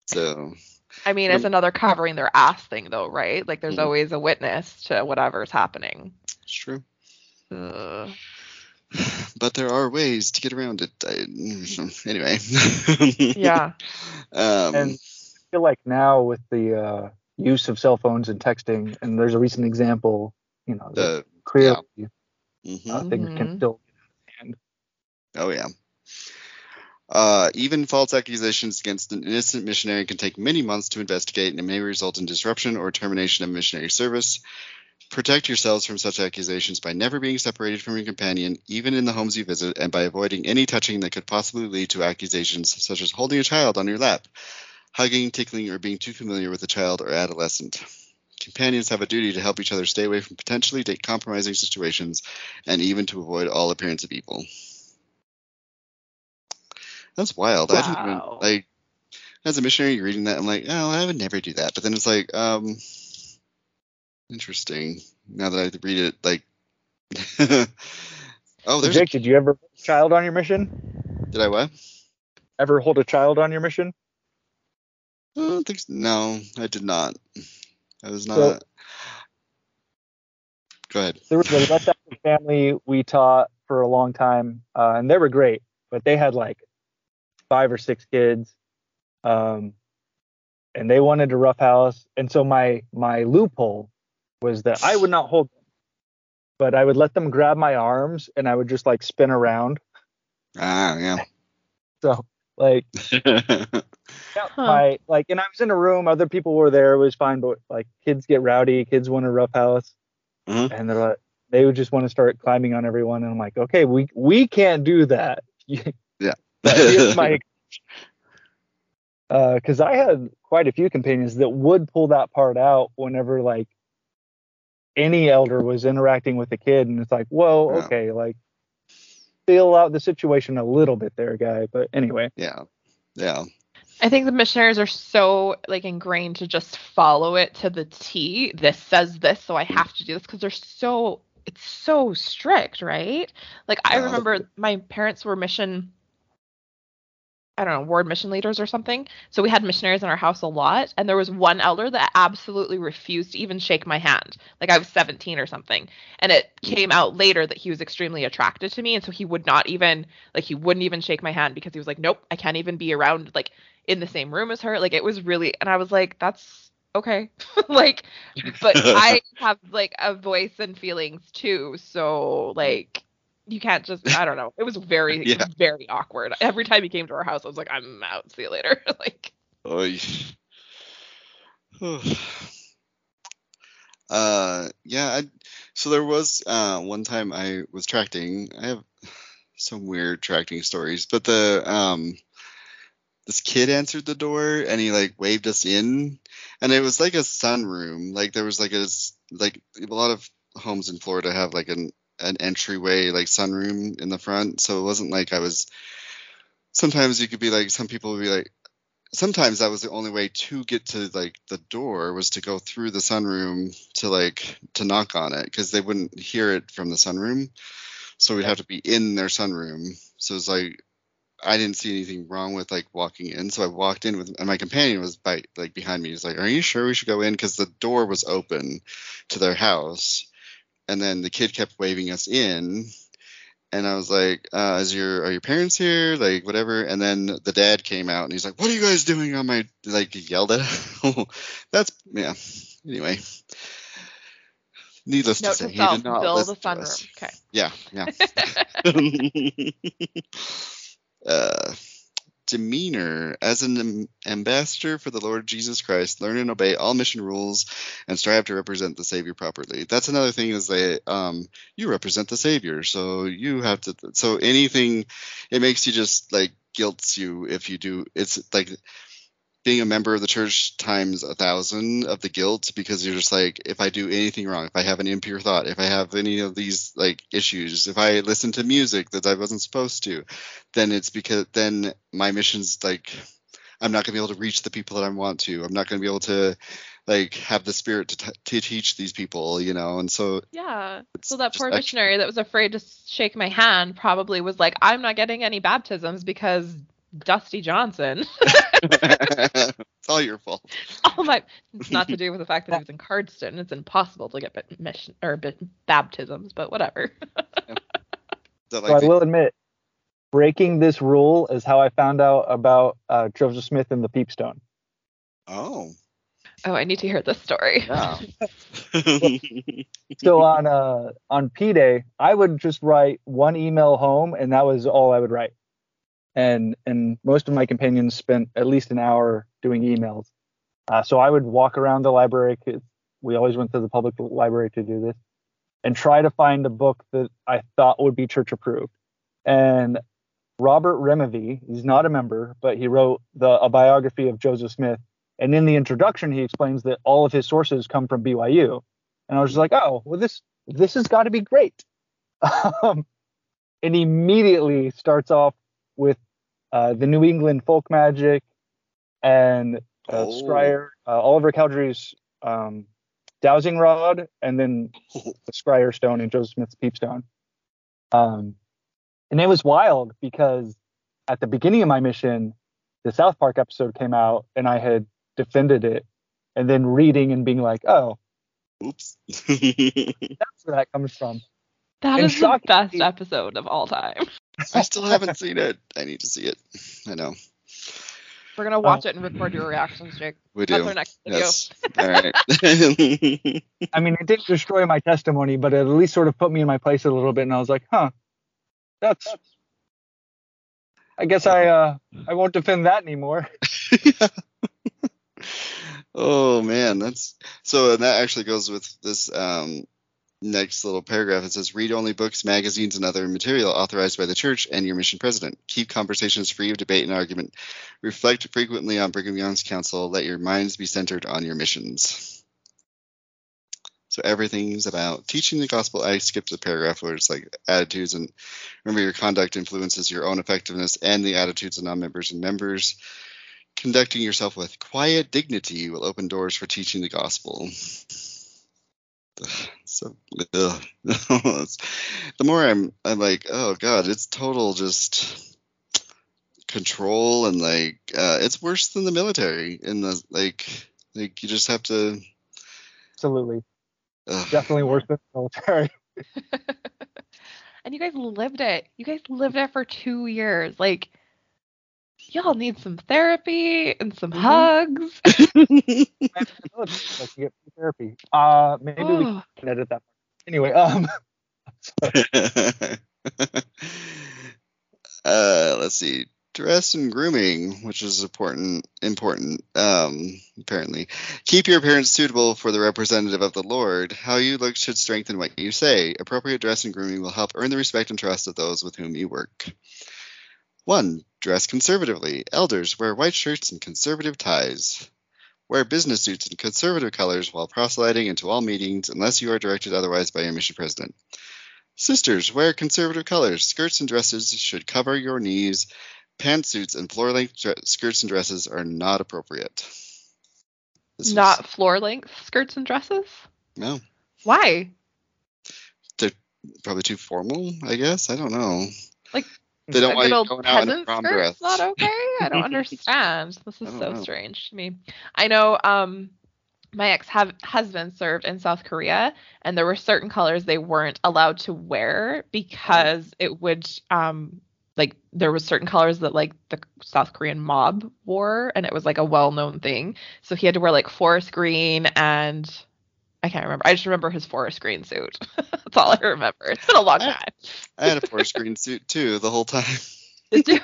So, I mean, it's another covering their ass thing, though, right? Like, there's Mhm. always a witness to whatever's happening. it's true. Ugh. But there are ways to get around it. I, <laughs> anyway. Yeah. <laughs> Um, And- I feel like now with the uh, use of cell phones and texting, and there's a recent example, you know, the, clearly mhm. uh, things can Mhm. still. Oh yeah. Uh, even false accusations against an innocent missionary can take many months to investigate and may result in disruption or termination of missionary service. Protect yourselves from such accusations by never being separated from your companion, even in the homes you visit, and by avoiding any touching that could possibly lead to accusations such as holding a child on your lap, hugging, tickling, or being too familiar with a child or adolescent. companions have a duty to help each other stay away from potentially compromising situations and even to avoid all appearance of evil. That's wild. I didn't even Wow. like as a missionary you're reading that I'm like, oh, I would never do that. But then it's like, um interesting. Now that I read it, like <laughs> Oh, there's a, Jake, did you ever hold a child on your mission? did I what? Ever hold a child on your mission? I don't think so. no, I did not. I was not So- Go ahead. There was a West African family we taught for a long time, uh, and they were great, but they had like five or six kids, um, and they wanted to roughhouse. And so my my loophole was that I would not hold them, but I would let them grab my arms, and I would just like spin around. Ah, yeah. <laughs> So like <laughs> my like, and I was in a room, other people were there, it was fine, but like kids get rowdy, kids want to roughhouse, Mhm. and they're like, they would just want to start climbing on everyone, and I'm like, okay, we we can't do that. <laughs> But here's <laughs> my uh, because I had quite a few companions that would pull that part out whenever like any elder was interacting with a kid, and it's like, whoa, Yeah. okay, like feel out the situation a little bit there, guy. But anyway, yeah. Yeah. I think the missionaries are so like ingrained to just follow it to the T. This says this, so I have to do this because they're so it's so strict, right? Like I Yeah. remember my parents were mission I don't know, ward mission leaders or something. So we had missionaries in our house a lot, and there was one elder that absolutely refused to even shake my hand. Like I was 17 or something. And it came out later that he was extremely attracted to me, and so he would not even like he wouldn't even shake my hand because he was like, "Nope, I can't even be around like in the same room as her." Like it was really and I was like, "That's okay." <laughs> like but I <laughs> have like a voice and feelings too, so like you can't just I don't know. It was very <laughs> Yeah. very awkward. Every time he came to our house, I was like, I'm out. See you later. <laughs> like Oy. <sighs> uh, yeah. I, so there was uh, one time I was tracting. I have <sighs> some weird tracting stories, but the um, this kid answered the door and he like waved us in, and it was like a sunroom. Like there was like a like a lot of homes in Florida have like an an entryway like sunroom in the front, so it wasn't like I was. Sometimes you could be like some people would be like sometimes that was the only way to get to like the door was to go through the sunroom to like to knock on it because they wouldn't hear it from the sunroom. So we'd have to be in their sunroom. So it's like i didn't see anything wrong with like walking in. So i walked in with and my companion was by like behind me. He's like are you sure we should go in? Because the door was open to their house and then the kid kept waving us in and I was like, uh, "Is your are your parents here? Like whatever." And then the dad came out and he's like, "What are you guys doing on my?" Like he yelled at. Him. <laughs> That's yeah. Anyway, needless note to say, to he did not build a listen to us. sunroom. Okay. Yeah, yeah. <laughs> <laughs> demeanor as an ambassador for the Lord Jesus Christ, learn and obey all mission rules, and strive to represent the Savior properly. That's another thing is they um you represent the Savior, so you have to. So anything, it makes you just like guilts you if you do. It's like being a member of the church times a thousand of the guilt because you're just like if i do anything wrong if i have an impure thought if i have any of these like issues if i listen to music that i wasn't supposed to then it's because then my mission's like i'm not going to be able to reach the people that i want to i'm not going to be able to like have the spirit to, t- to teach these people you know and so Yeah. So that poor missionary that was afraid to shake my hand probably was like, I'm not getting any baptisms because Dusty Johnson. <laughs> <laughs> it's all your fault All my it's not to <laughs> do with the fact that he was in Cardston. It's impossible to get ba- mission or ba- baptisms, but whatever. <laughs> That, So like, I the- will admit, breaking this rule is how I found out about uh, Joseph Smith and the Peepstone. oh Oh, I need to hear this story. yeah So on uh on P Day, I would just write one email home, and that was all I would write. And and most of my companions spent at least an hour doing emails. Uh, so I would walk around the library. We always went to the public library to do this, and try to find a book that I thought would be church approved. And Robert Remini, he's not a member, but he wrote the a biography of Joseph Smith, And in the introduction, he explains that all of his sources come from BYU. And I was just like, oh, well, this this has got to be great. <laughs> Um, and immediately starts off with uh, the New England folk magic and uh, Oh. Scryer, uh, Oliver Cowdery's um, dowsing rod, and then <laughs> the Scryer stone and Joseph Smith's peepstone. Um, and it was wild because at the beginning of my mission, the South Park episode came out, and I had defended it, and then reading and being like, oh, Oops. that's where that comes from. That And is the best episode of all time. <laughs> I still haven't seen it. I need to see it. I know. We're gonna watch it and record your reactions, Jake. We That's do. our next video. Yes. <laughs> All right. <laughs> I mean, it didn't destroy my testimony, but it at least sort of put me in my place a little bit, and I was like, huh, that's. I guess I uh I won't defend that anymore. oh man, that's so. And that actually goes with this um, next little paragraph. It says, "Read only books, magazines, and other material authorized by the church and your mission president. Keep conversations free of debate and argument. Reflect frequently on Brigham Young's counsel. Let your minds be centered on your missions." So everything's about teaching the gospel. I skipped the paragraph where it's like attitudes and remember your conduct influences your own effectiveness and the attitudes of non-members and members. Conducting yourself with quiet dignity will open doors for teaching the gospel. So ugh. <laughs> the more I'm, I'm like, oh god, it's total just control and like uh, it's worse than the military. In the like, like you just have to. Absolutely, ugh. definitely worse than the military. <laughs> <laughs> and you guys lived it. You guys lived it for two years. Like, y'all need some therapy and some Mhm. hugs. And the like get therapy. Uh, maybe we Oh, can edit that. Anyway, um, <laughs> uh, let's see. Dress and grooming, which is important. Important. Um, apparently, keep your appearance suitable for the representative of the Lord. How you look should strengthen what you say. Appropriate dress and grooming will help earn the respect and trust of those with whom you work. One. Dress conservatively. Elders wear white shirts and conservative ties. Wear business suits in conservative colors while proselyting into all meetings unless you are directed otherwise by your mission president. Sisters, wear conservative colors. Skirts and dresses should cover your knees. Pantsuits and floor length dre- skirts and dresses are not appropriate. This is- not floor length skirts and dresses. no, Why? They're probably too formal. I guess I don't know. Like, They don't want you going out in a prom dress. not okay. I don't <laughs> understand. This is so know. strange to me. I know um my ex husband served in South Korea and there were certain colors they weren't allowed to wear because it would um like there was certain colors that like the South Korean mob wore and it was like a well-known thing. So he had to wear like forest green and I can't remember. I just remember his forest green suit. <laughs> That's all I remember. It's been a long I- time. I had a forest green suit too the whole time. <laughs> You?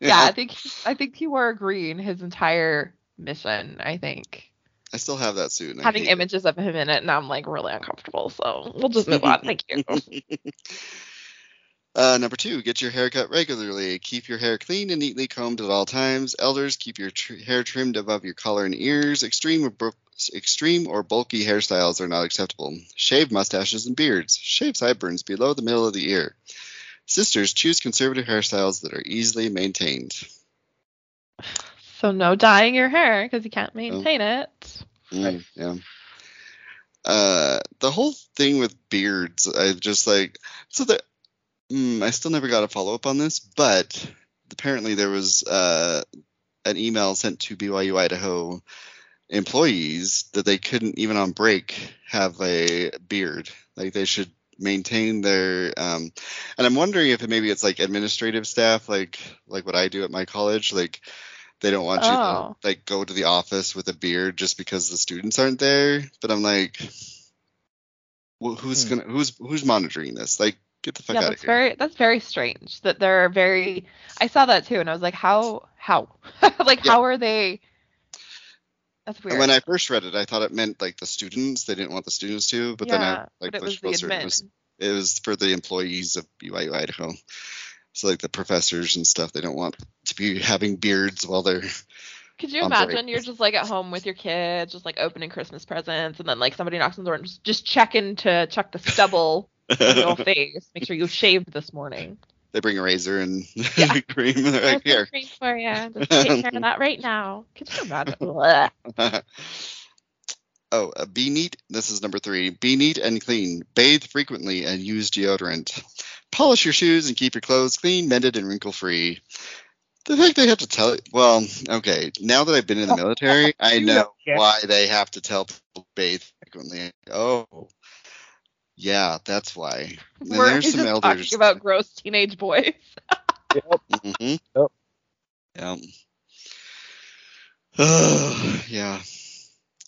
yeah, I think he, I think he wore green his entire mission. I think I still have that suit. having hate it. images of him in it, and I'm like really uncomfortable. So we'll just move on. Thank you. <laughs> Uh, number two, get your hair cut regularly. Keep your hair clean and neatly combed at all times. Elders, keep your tr- hair trimmed above your collar and ears. Extreme or, bul- extreme or bulky hairstyles are not acceptable. Shave mustaches and beards. Shave sideburns below the middle of the ear. Sisters, choose conservative hairstyles that are easily maintained. So no dyeing your hair because you can't maintain it. Mm, yeah. Uh, the whole thing with beards, I just like so that mm, I still never got a follow up on this, but apparently there was uh, an email sent to BYU Idaho employees that they couldn't even on break have a beard. Like they should maintain their um and I'm wondering if it, maybe it's like administrative staff like like what I do at my college like they don't want you Oh. to like go to the office with a beard just because the students aren't there but I'm like well, who's Hmm. gonna who's who's monitoring this like get the fuck yeah, out of that's here very that's very strange that they're very. I saw that too, and I was like, how how <laughs> like Yeah. how are they? That's weird. and when I first read it I thought it meant like the students they didn't want the students to but then I like but it was closer it was it was for the employees of BYU Idaho. So like the professors and stuff, they don't want to be having beards while they're Could you on break. imagine you're just like at home with your kids, just like opening Christmas presents, and then like somebody knocks on the door and just, just checking to check the stubble your <laughs> face, make sure you shaved this morning. they bring a razor and <laughs> Yeah. cream. They're like, here. Cream for you. Just take care of that right now. Could you imagine? <laughs> Oh, uh, be neat. This is number three. Be neat and clean. Bathe frequently and use deodorant. Polish your shoes and keep your clothes clean, mended, and wrinkle free. The fact they have to tell well, okay. Now that I've been in the military, I know why they have to tell people bathe frequently. Oh, yeah, that's why. And We're there's just some elders. talking about gross teenage boys. <laughs> Yep. hmm Yep. Yeah. <sighs> yeah.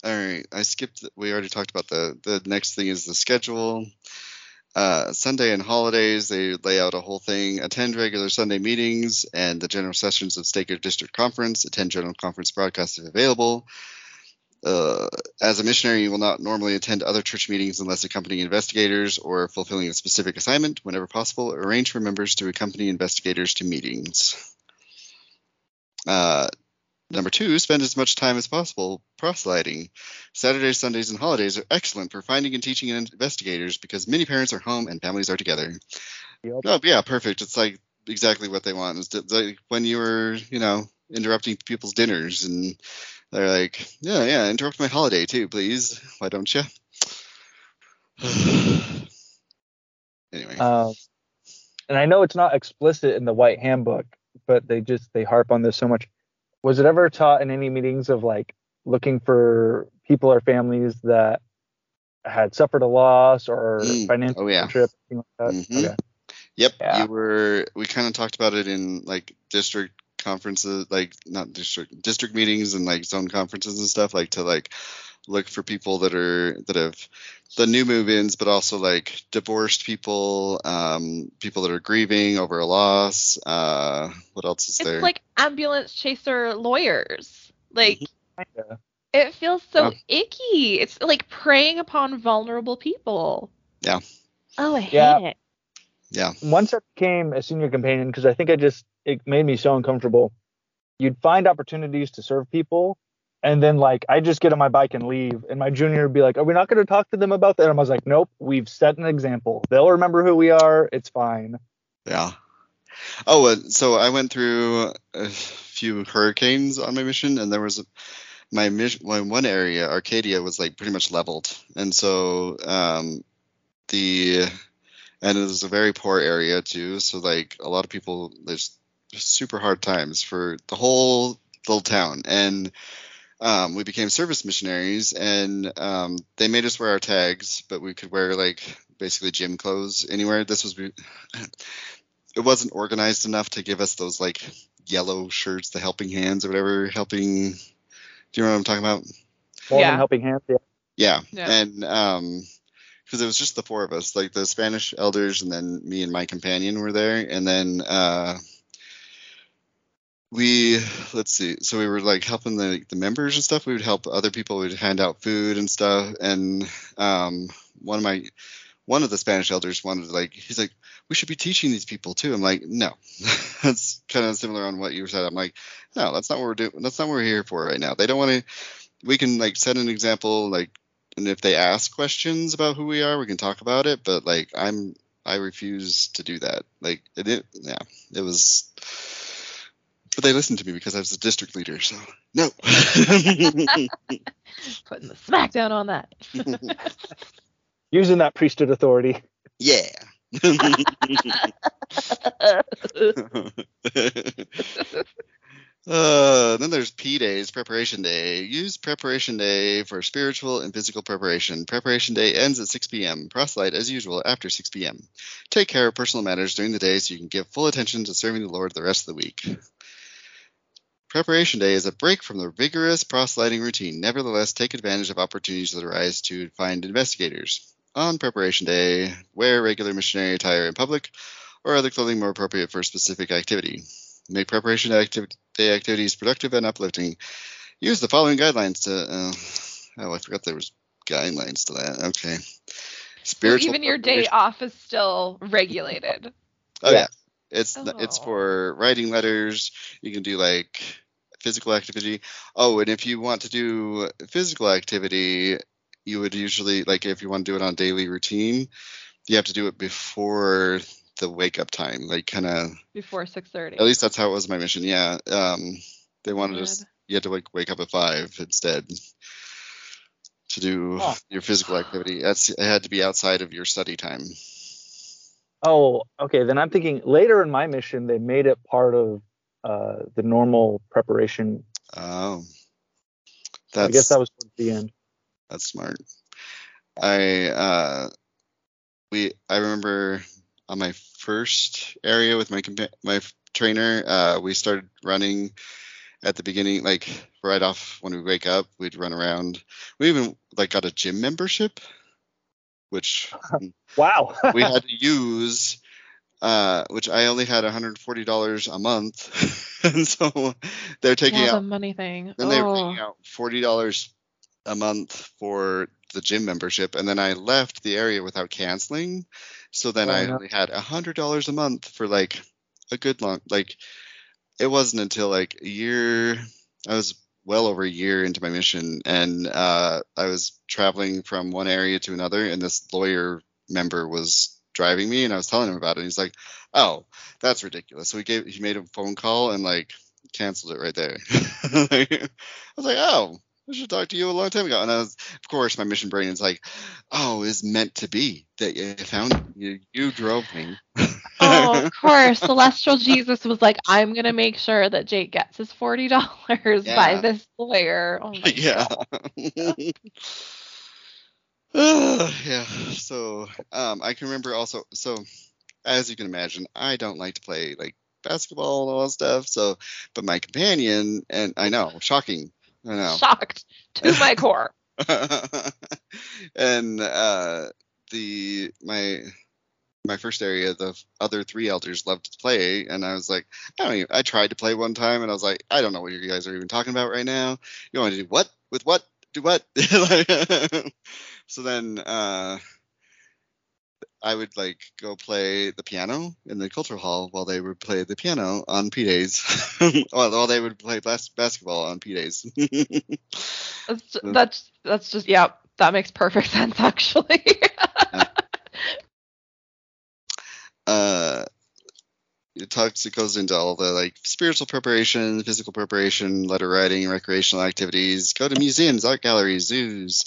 All right. I skipped. We already talked about the the next thing is the schedule. Uh, Sunday and holidays, they lay out a whole thing. Attend regular Sunday meetings and the general sessions of Stake or District Conference. Attend general conference broadcasts if available. Uh, as a missionary, you will not normally attend other church meetings unless accompanying investigators or fulfilling a specific assignment. Whenever possible, arrange for members to accompany investigators to meetings. Uh, number two, spend as much time as possible proselyting. Saturdays, Sundays, and holidays are excellent for finding and teaching investigators because many parents are home and families are together. Yep. Oh, yeah, perfect. It's like exactly what they want. It's like when you were, you know, interrupting people's dinners and they're like, yeah, yeah, interrupt my holiday too, please. Why don't you? <sighs> anyway. Um, and I know it's not explicit in the White Handbook, but they just they harp on this so much. Was it ever taught in any meetings of like looking for people or families that had suffered a loss or Mm. financial Oh, yeah. thing like that? Mhm. Okay. Yep, Yeah. you were. We kind of talked about it in like district conferences, like not district district meetings and like zone conferences and stuff, like to like look for people that are that have the new move-ins, but also like divorced people, um, people that are grieving over a loss. Uh, what else is there? It's there? like ambulance chaser lawyers. Like Yeah. it feels so Yeah. icky. It's like preying upon vulnerable people. Yeah. Oh, I hate Yeah. it. Yeah, Once I became a senior companion, because I think I just it made me so uncomfortable. You'd find opportunities to serve people, and then like I just get on my bike and leave, and my junior would be like, "Are we not going to talk to them about that?" And I was like, "Nope, we've set an example. They'll remember who we are. It's fine." yeah. Oh, uh, so I went through a few hurricanes on my mission, and there was a, my mission. My one area, Arcadia, was like pretty much leveled, and so um, the and it was a very poor area too. So like a lot of people, there's super hard times for the whole little town, and um, we became service missionaries, and um, they made us wear our tags, but we could wear like basically gym clothes anywhere. This was it wasn't organized enough to give us those like yellow shirts, the helping hands or whatever. Helping, do you know what I'm talking about? More Yeah. helping hands. Yeah. Yeah, Yeah. and um, because it was just the four of us, like the Spanish elders, and then me and my companion were there, and then uh, we let's see, so we were like helping the the members and stuff. We would help other people. We'd hand out food and stuff, and um, one of my one of the Spanish elders wanted to like he's like we should be teaching these people too. I'm like no, <laughs> that's kind of similar on what you said. I'm like no, that's not what we're doing. That's not what we're here for right now. They don't want to. We can like set an example like and if they ask questions about who we are, we can talk about it. But like, I'm I refuse to do that. Like, it, it yeah, it was. But they listened to me because I was the district leader. So no. <laughs> Putting the smackdown on that. <laughs> Using that priesthood authority. yeah. <laughs> Uh, then there's P days, preparation day. Use preparation day for spiritual and physical preparation. Preparation day ends at 6 p.m. Proselyte as usual after 6 p.m. Take care of personal matters during the day so you can give full attention to serving the Lord the rest of the week. Preparation day is a break from the vigorous proselyting routine. Nevertheless, take advantage of opportunities that arise to find investigators. On preparation day, wear regular missionary attire in public or other clothing more appropriate for a specific activity. Make preparation day activities productive and uplifting. Use the following guidelines to. Uh, oh, I forgot there was guidelines to that. Okay. So Spiritual. even your day off is still regulated. Oh yeah. It's it's Oh. for writing letters. You can do like physical activity. Oh, and if you want to do physical activity, you would usually like if you want to do it on daily routine, you have to do it before the wake up time, like kind of before 6:30. At least that's how it was my mission. Yeah. Um, they wanted us. Good. You had to like wake up at five instead to do Oh. your physical activity. That's it had to be outside of your study time. Oh, okay. Then I'm thinking later in my mission they made it part of uh, the normal preparation. Oh, I guess that was towards the end. that's smart. I uh, we I remember on my first area with my compa- my trainer, uh, we started running at the beginning, like right off when we wake up, we'd run around. We even like got a gym membership, which <laughs> Wow. <laughs> we had to use, uh, which I only had $140 a month, <laughs> and so they're taking yeah, out the money thing. then they were oh. taking out forty dollars a month for the gym membership, and then I left the area without canceling. So then Oh, I no. only had a hundred dollars a month for like a good long like. It wasn't until like a year. I was well over a year into my mission, and uh, I was traveling from one area to another, and this lawyer member was driving me, and I was telling him about it. And he's like, "Oh, that's ridiculous." So he gave he made a phone call and like canceled it right there. <laughs> I was like, oh, I should talk to you a long time ago. And I was, of course, my mission brain is like, oh, it's meant to be that you found you. You drove me. <laughs> Oh, of <laughs> course. Celestial Jesus was like, I'm gonna make sure that Jake gets his forty dollars by this lawyer. Oh <laughs> yeah. Uh, <sighs> <sighs> yeah. So um, I can remember also. So as you can imagine, I don't like to play like basketball and all that stuff. So, but my companion and I know, shocking. I know. Shocked to my core. <laughs> <laughs> and uh, the my my first area, the other three elders loved to play, and I was like, I don't even. I tried to play one time, and I was like, I don't know what you guys are even talking about right now. You want to do what with what? Do what? <laughs> So then uh, I would like go play the piano in the cultural hall while they would play the piano on P days, <laughs> while they would play bas- basketball on P days. <laughs> That's, that's that's just yeah. That makes perfect <laughs> sense actually. uh it talks it goes into all the like spiritual preparation physical preparation letter writing recreational activities go to museums art galleries zoos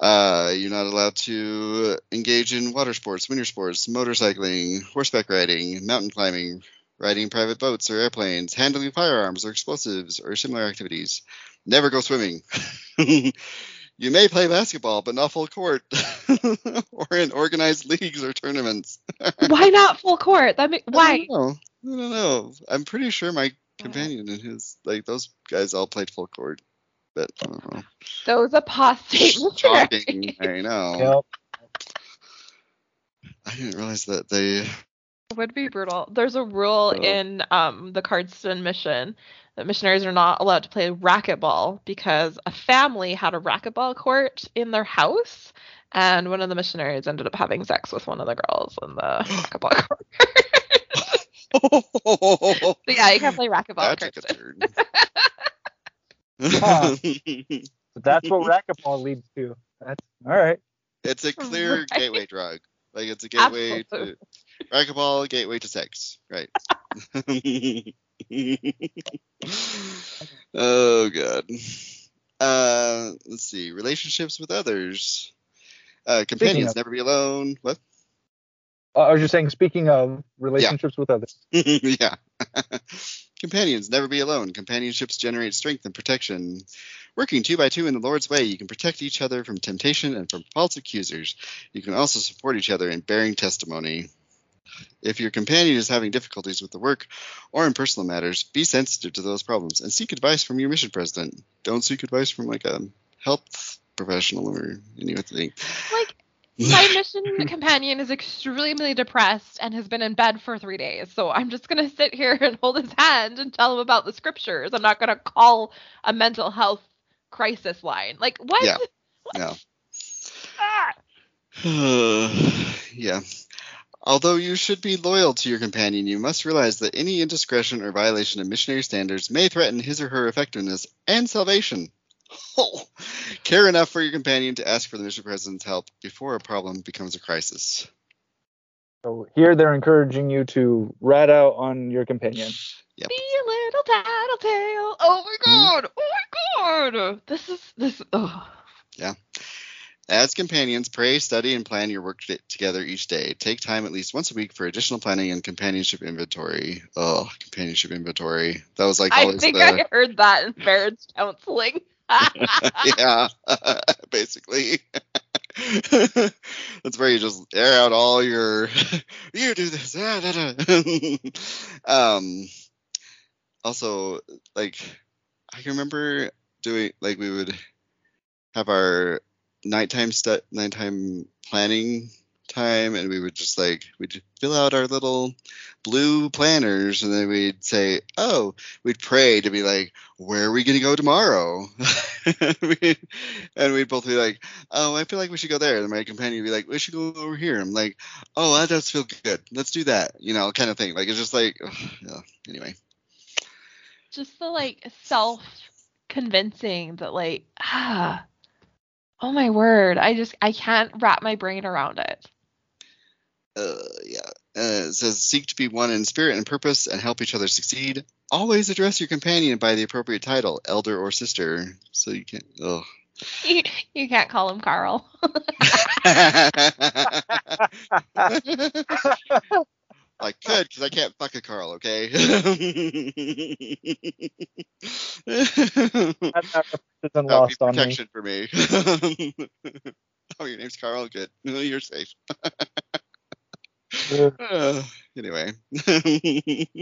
uh, you're not allowed to engage in water sports winter sports motorcycling horseback riding mountain climbing riding private boats or airplanes handling firearms or explosives or similar activities never go swimming <laughs> you may play basketball but not full court <laughs> or in organized leagues or tournaments <laughs> why not full court? That make, I why? don't know. I don't know. I'm pretty sure my companion and his like those guys all played full court, but I. Those apostate Shocking. I know. Yep. I didn't realize that they. would be brutal. There's a rule Oh. in um, the Cardston mission that missionaries are not allowed to play racquetball because a family had a racquetball court in their house, and one of the missionaries ended up having sex with one of the girls in the <gasps> racquetball court. <laughs> so yeah, you can't play racquetball. that took a <laughs> Cardston. <laughs> turn. That's what racquetball leads to. That's all right. it's a clear Right. gateway drug. Like it's a gateway Absolutely. to racquetball, gateway to sex. Right. <laughs> oh god. Uh, let's see. Relationships with others. Uh, companions of- never be alone. What? Uh, I was just saying, speaking of relationships with others. <laughs> yeah. Companions never be alone. Companionships generate strength and protection. Working two by two in the Lord's way, you can protect each other from temptation and from false accusers. You can also support each other in bearing testimony. If your companion is having difficulties with the work or in personal matters, be sensitive to those problems and seek advice from your mission president. Don't seek advice from like a health professional or anything. Like my <laughs> mission companion is extremely depressed and has been in bed for three days. So I'm just gonna sit here and hold his hand and tell him about the scriptures. I'm not gonna call a mental health crisis line. Like what? Yeah. <laughs> No. Ah! <sighs> yeah. Although you should be loyal to your companion, you must realize that any indiscretion or violation of missionary standards may threaten his or her effectiveness and salvation. Oh. <laughs> Care enough for your companion to ask for the mission president's help before a problem becomes a crisis. So here they're encouraging you to rat out on your companion. Yep. Be a little tattletale. Oh my mm-hmm. god. Oh my god. This is this. Oh. Yeah. As companions, pray, study, and plan your work t- together each day. Take time at least once a week for additional planning and companionship inventory. Oh, companionship inventory. That was like I think the I heard that in marriage counseling. <laughs> yeah, <laughs> basically. <laughs> That's where you just air out all your you do this. ah, da, da." um also like I remember doing like we would have our nighttime stu- nighttime planning time and we would just like we'd fill out our little blue planners and then we'd say oh we'd pray to be like where are we going to go tomorrow <laughs> We- and we'd both be like oh i feel like we should go there and my companion would be like we should go over here i'm like oh that does feel good let's do that you know kind of thing like it's just like ugh, anyway Just the like self convincing that like ah. <sighs> Oh my word. I just I can't wrap my brain around it. Uh, yeah. Uh, it says seek to be one in spirit and purpose and help each other succeed. Always address your companion by the appropriate title, elder or sister. So you can't. Oh. You, you can't call him Carl. <laughs> I could because I can't fuck a Carl, okay? <laughs> That, that isn't That lost on me. protection for me. <laughs> oh, your name's Carl? Good. You're safe. Uh, <sighs> anyway. <laughs>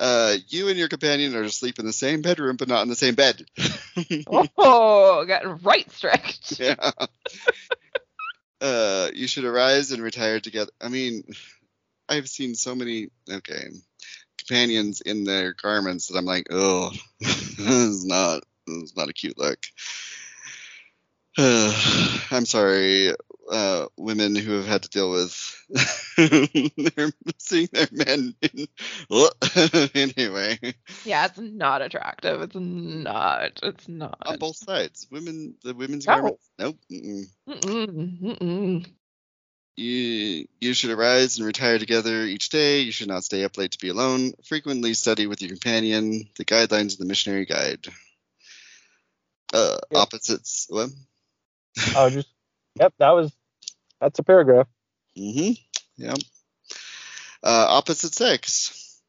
uh, you and your companion are to sleep in the same bedroom, but not in the same bed. <laughs> oh, getting right strict. <laughs> yeah. Uh, you should arise and retire together. I mean, I've seen so many okay companions in their garments that I'm like, oh, this is not this is not a cute look. Uh, <sighs> I'm sorry, uh, women who have had to deal with <laughs> their seeing their men. In, <laughs> anyway, Yeah, it's not attractive. It's not. It's not. on both sides, women, the women's No. garments. Nope. Mm-mm. Mm-mm, mm-mm. You, you should arise and retire together each day. You should not stay up late to be alone. Frequently study with your companion. The guidelines of the missionary guide. Uh, Yeah. opposites. What? Oh, just yep. That was that's a paragraph. Mm-hmm. Yep. Uh, opposite sex.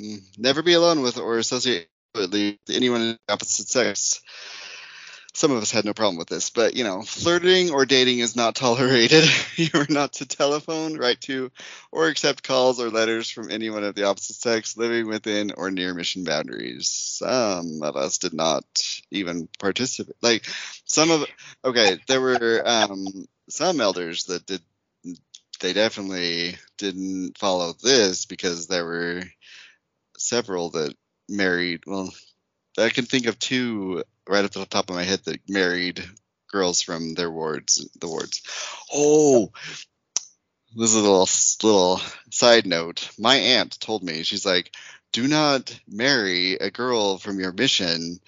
Mm, Never be alone with or associate with anyone of the opposite sex. Some of us had no problem with this, but you know, flirting or dating is not tolerated. <laughs> you are not to telephone, write to, or accept calls or letters from anyone of the opposite sex living within or near mission boundaries. Some of us did not even participate. Like some of, okay, there were um, some elders that did they definitely didn't follow this because there were several that married well i can think of two right off the top of my head that married girls from their wards the wards. Oh this is a little little side note. My aunt told me she's like do not marry a girl from your mission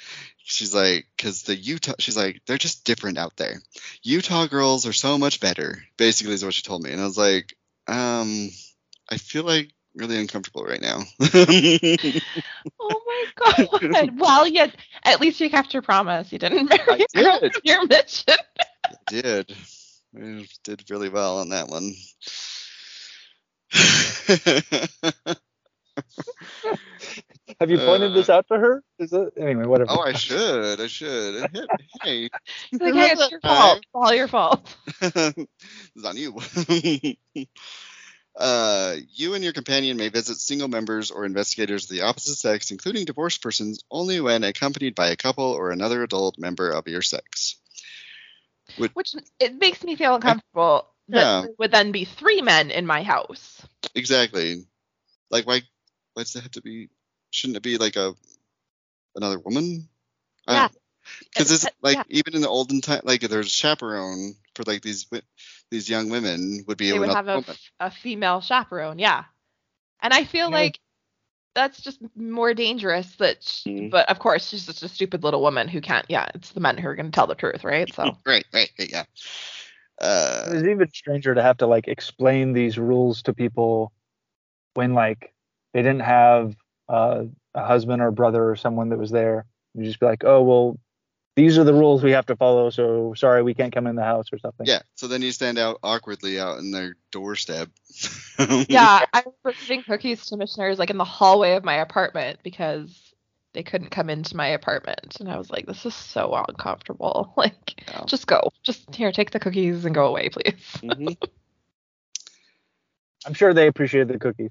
she's like because the utah she's like they're just different out there Utah girls are so much better, basically is what she told me. And I was like, um, I feel like really uncomfortable right now. <laughs> Oh my god. well, yeah, at least you kept your promise. You didn't marry I did. <laughs> your mission. I did. I did really well on that one. <laughs> Have you pointed Uh, this out to her? Is it anyway? Whatever. oh, I should. I should. Hey, It's like, hey, it's your fault. It's all your fault. <laughs> this is on you. <laughs> uh, you and your companion may visit single members or investigators of the opposite sex, including divorced persons, only when accompanied by a couple or another adult member of your sex. Which it makes me feel uncomfortable that Yeah. there would then be three men in my house. Exactly. Like, why? Why does it have to be? Shouldn't it be like a another woman? Yeah. Because it's like yeah. even in the olden time, like there's a chaperone for like these these young women would be they able would to have a, woman. f- a female chaperone, yeah. And I feel Yeah. like that's just more dangerous. That, sh- Mhm. but of course, she's just a stupid little woman who can't. Yeah, it's the men who are going to tell the truth, right? So <laughs> Right, right, right, yeah. It Uh, was even stranger to have to like explain these rules to people when like they didn't have uh, a husband or brother or someone that was there. You just be like, oh well, these are the rules we have to follow. So sorry, we can't come in the house or something. yeah. So then you stand out awkwardly out in their doorstep. <laughs> yeah, I was giving cookies to missionaries like in the hallway of my apartment because they couldn't come into my apartment, and I was like, this is so uncomfortable. <laughs> Like, Yeah. just go, just here, take the cookies and go away, please. Mhm. I'm sure they appreciated the cookies.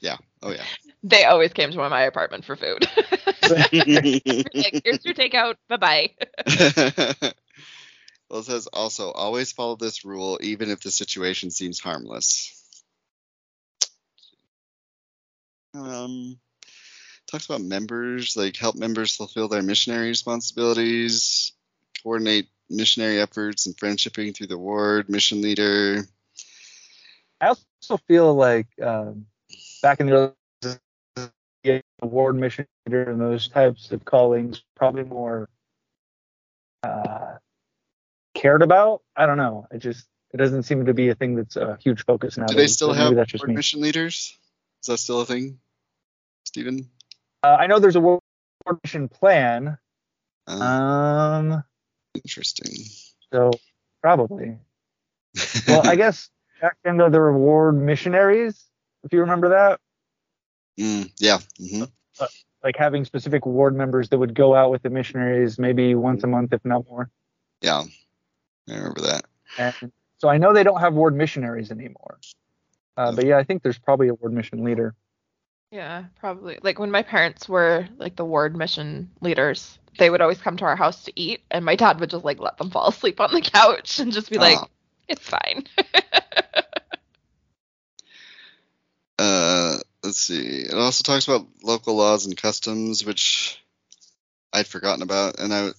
Yeah. Oh yeah. They always came to my apartment for food. <laughs> like, here's your takeout. Bye bye. <laughs> well, it says also always follow this rule even if the situation seems harmless. Um, talks about members like help members fulfill their missionary responsibilities, coordinate missionary efforts and friendshipping through the ward, mission leader. I also feel like um, back in the award mission leader and those types of callings probably more uh, cared about. I don't know. It just it doesn't seem to be a thing that's a huge focus now. Do they still have ward mission leaders? Is that still a thing, Stephen? Uh, I know there's a award mission plan. Uh, Um, interesting. so probably. Well, I <laughs> guess back into the reward missionaries, if you remember that. Mm, yeah. hmm like having specific ward members that would go out with the missionaries maybe once a month, if not more. Yeah. I remember that. And so I know they don't have ward missionaries anymore. Uh, but yeah, I think there's probably a ward mission leader. Yeah, probably. Like when my parents were like the ward mission leaders, they would always come to our house to eat, and my dad would just like let them fall <laughs> asleep on the couch and just be like, Aw. "It's fine." <laughs> Uh, let's see. It also talks about local laws and customs, which I'd forgotten about, and I,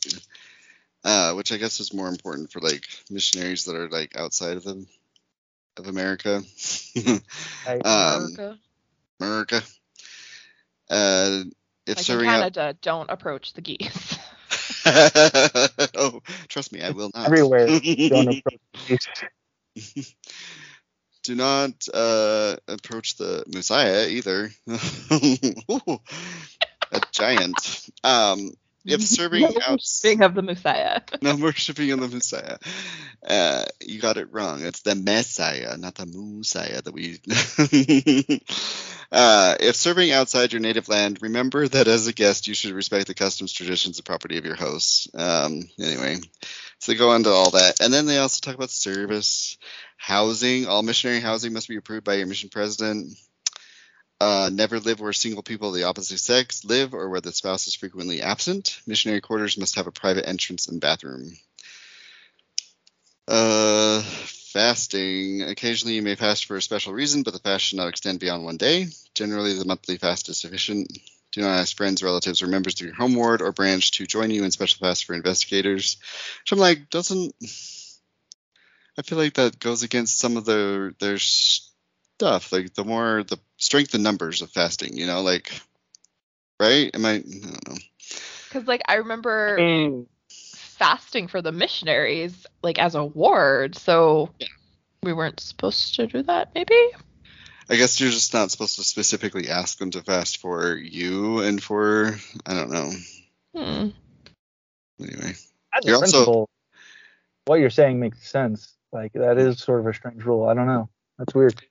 uh, which I guess is more important for like missionaries that are like outside of them, of America. <laughs> Um, America. Uh, if like in out. Canada, don't approach the geese. <laughs> oh, trust me, I will not. Everywhere, don't <laughs> approach these. Do not uh, approach the Messiah either. <laughs> Ooh, a giant. Um, if <laughs> serving No out, Speaking of the Messiah. <laughs> no worshiping of the Messiah. Uh, you got it wrong. It's the Messiah, not the Messiah that we. uh, if serving outside your native land, remember that as a guest, you should respect the customs, traditions, and property of your hosts. Um, anyway, they go into all that, and then they also talk about service, housing. All missionary housing must be approved by your mission president. Uh, never live where single people of the opposite sex live or where the spouse is frequently absent. Missionary quarters must have a private entrance and bathroom. Uh, fasting. Occasionally you may fast for a special reason, but the fast should not extend beyond one day. Generally, the monthly fast is sufficient. Do not ask friends, relatives, or members of your home ward or branch to join you in special fasts for investigators. Which I'm like, doesn't. I feel like that goes against some of their their stuff. Like the more the strength in numbers of fasting, you know, like right? Am I? I don't know. Because like I remember I mean, fasting for the missionaries like as a ward, so Yeah. we weren't supposed to do that. Maybe. I guess you're just not supposed to specifically ask them to fast for you and for I don't know. Hmm. Anyway, as a You're also- principle, what you're saying makes sense. Like that is sort of a strange rule. I don't know. That's weird.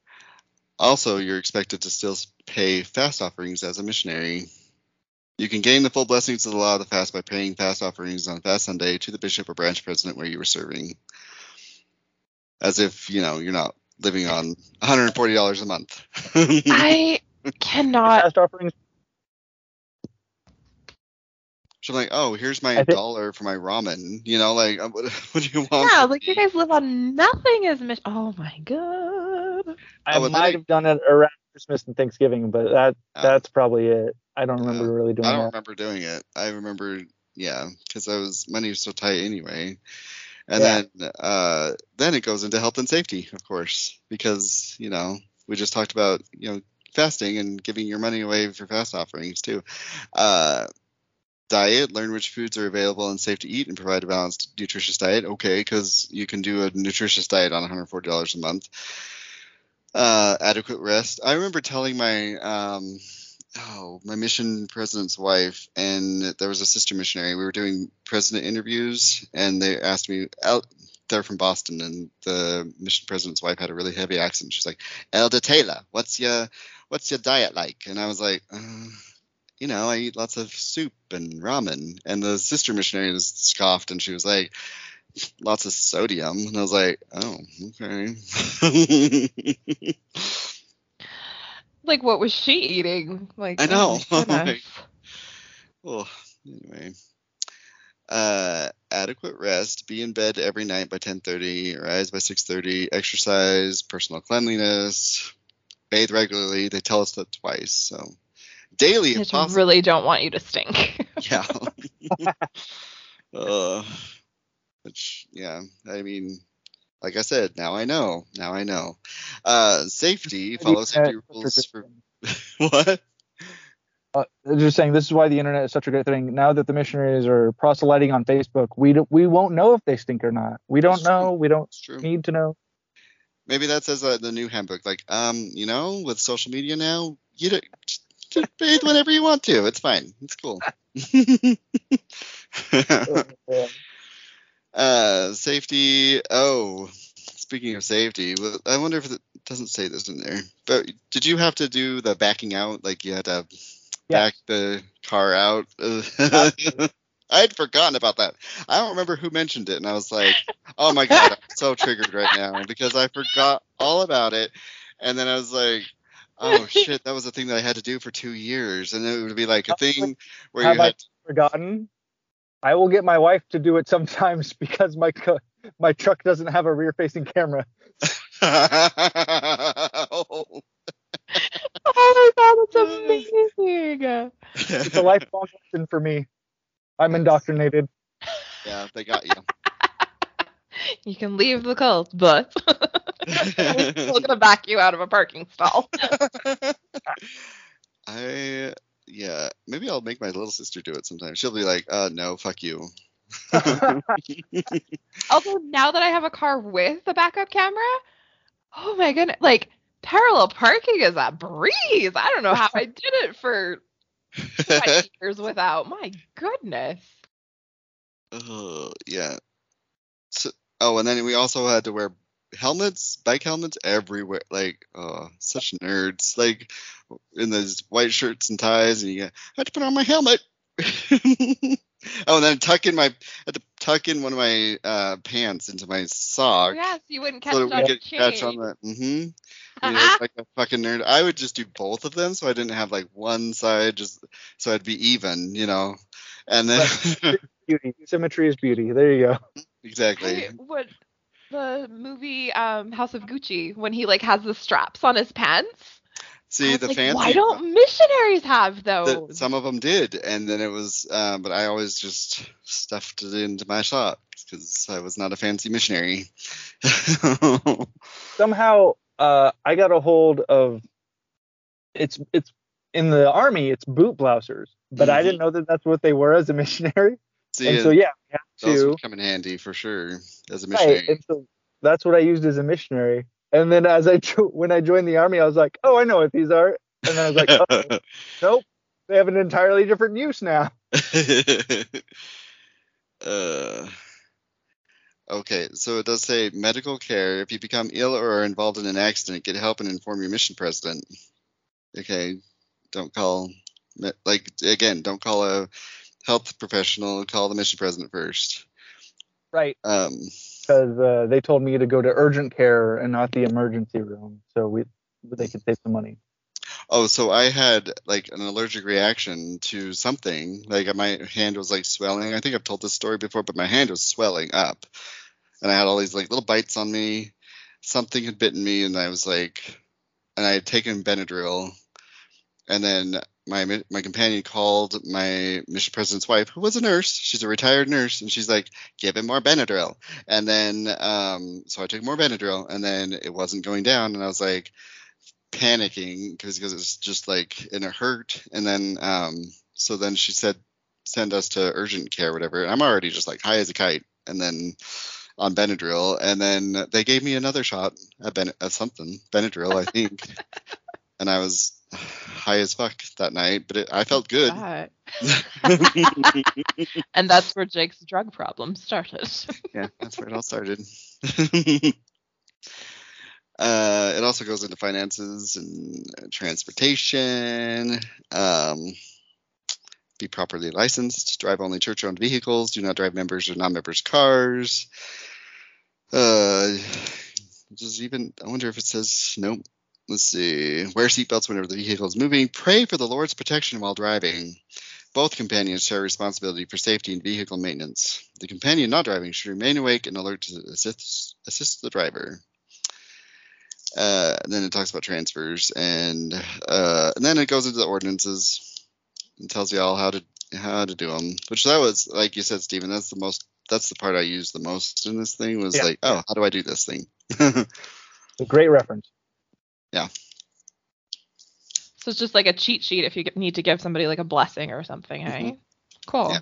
also you're expected to still pay fast offerings as a missionary. You can gain the full blessings of the law of the fast by paying fast offerings on fast Sunday to the bishop or branch president where you were serving. As if you know you're not living on $140 a month. <laughs> I cannot. Fast offerings. So I'm like, oh, here's my think- dollar for my ramen. You know, like, uh, what, <laughs> what do you want? Yeah, from like you guys live on nothing as mission. Oh my god. I Oh, but then might I- have done it around Christmas and Thanksgiving, but that Oh. that's probably it. I don't remember Yeah. really doing I don't that. remember doing it. I remember, yeah, because I was money was so tight anyway. And Yeah. then uh, then it goes into health and safety, of course, because you know we just talked about you know fasting and giving your money away for fast offerings too. Uh, diet, learn which foods are available and safe to eat, and provide a balanced, nutritious diet. Okay, because you can do a nutritious diet on $140 a month. Uh, adequate rest. I remember telling my um, oh my mission president's wife, and there was a sister missionary. We were doing president interviews, and they asked me out. They're from Boston, and the mission president's wife had a really heavy accent. She's like, "Elder Taylor, what's your what's your diet like?" And I was like, uh, "You know, I eat lots of soup and ramen." And the sister missionary was scoffed, and she was like, "Lots of sodium." And I was like, "Oh, okay." <laughs> Like, what was she eating? Like, I know. <laughs> oh. Well, anyway. Uh, adequate rest. Be in bed every night by 10:30. Rise by 6:30. Exercise. Personal cleanliness. Bathe regularly. They tell us that twice. So daily, if possible. really don't want you to stink. <laughs> Yeah. <laughs> uh, which, yeah. I mean, like I said, now I know. Now I know. Uh, safety. Follow safety rules for <laughs> what? Uh, just saying, this is why the internet is such a great thing. Now that the missionaries are proselyting on Facebook, we don't, we won't know if they stink or not. We don't That's true. know. We don't need to know. Maybe that says uh, the new handbook. Like, um, you know, with social media now, you don't just, just bathe whenever you want to. It's fine. It's cool. <laughs> <laughs> uh, safety. Oh, speaking of safety, I wonder if it doesn't say this in there. But did you have to do the backing out? Like you had to Yeah. back the car out? <laughs> I had forgotten about that. I don't remember who mentioned it, and I was like, "Oh my god, I'm so triggered right now because I forgot all about it." And then I was like, "Oh shit, that was a thing that I had to do for two years," and it would be like a <laughs> thing where you Have I had. forgotten? I will get my wife to do it sometimes <laughs> because my co- my truck doesn't have a rear facing camera. oh. <laughs> oh my god, that's amazing. It's a lifelong lesson for me. I'm indoctrinated. yeah, they got you. <laughs> You can leave the cult, but we're still gonna back you out of a parking stall. I yeah, maybe I'll make my little sister do it sometime. She'll be like, "Uh, no, fuck you." <laughs> Although now that I have a car with a backup camera, oh my goodness, like parallel parking is a breeze. I don't know how I did it for <laughs> years without. My goodness. Oh yeah. So, oh, and then we also had to wear helmets, bike helmets everywhere. Like, oh, such nerds. Like in those white shirts and ties, and you get, I had to put on my helmet. <laughs> oh, and then tuck in my, I had to tuck in one of my uh, pants into my sock. Yes, you wouldn't catch so it that on the catch on chain. the. Mm-hmm. You know, like a fucking nerd. I would just do both of them, so I didn't have like one side just so I'd be even, you know. And then Beauty. Symmetry is beauty. There you go. exactly. I would the movie um House of Gucci when he like has the straps on his pants. See the like, fancy. Why don't missionaries have those? the, some of them did, and then it was, uh, but I always just stuffed it into my socks because I was not a fancy missionary. <laughs> Somehow, uh, I got a hold of. It's it's in the army. It's boot blousers, but I Mhm. didn't know that that's what they were as a missionary. See, and so yeah, those to. would come in handy for sure as a Right, missionary. and so that's what I used as a missionary. And then as I jo- when I joined the army, I was like, oh, I know what these are. And then I was like, oh, <laughs> nope, they have an entirely different use now. <laughs> uh, okay, so it does say medical care. If you become ill or are involved in an accident, get help and inform your mission president. Okay, don't call, like, again, don't call a health professional, call the mission president first. Right, Um, because uh, they told me to go to urgent care and not the emergency room, so we they could save some money. oh, so I had like an allergic reaction to something. Like my hand was like swelling. I think I've told this story before, but my hand was swelling up, and I had all these like little bites on me. Something had bitten me, and I was like, and I had taken Benadryl, and then my my companion called my mission president's wife, who was a nurse. She's a retired nurse, and she's like, "Give him more Benadryl." And then, um, so I took more Benadryl, and then it wasn't going down, and I was like panicking because because it's just like and it hurt, and then um, so then she said send us to urgent care, whatever. And I'm already just like high as a kite, and then on Benadryl, and then they gave me another shot at, ben- at something Benadryl, I think, <laughs> and I was high as fuck that night, but it, I felt good. <laughs> And that's where Jake's drug problem started. <laughs> yeah, that's where it all started. <laughs> uh, it also goes into finances and transportation. Um, be properly licensed. Drive only church-owned vehicles. Do not drive members or non-members' cars. Uh, does even I wonder if it says nope. Let's see. Wear seatbelts whenever the vehicle is moving. Pray for the Lord's protection while driving. Both companions share responsibility for safety and vehicle maintenance. The companion not driving should remain awake and alert to assist, assist the driver. Uh, and then it talks about transfers, and uh, and then it goes into the ordinances and tells you all how to how to do them. Which that was like you said, Stephen. That's the most. That's the part I used the most in this thing. Was Yeah. like, oh, how do I do this thing? <laughs> A great reference. So it's just like a cheat sheet if you need to give somebody like a blessing or something, hey? Cool. Mm-hmm. Yeah.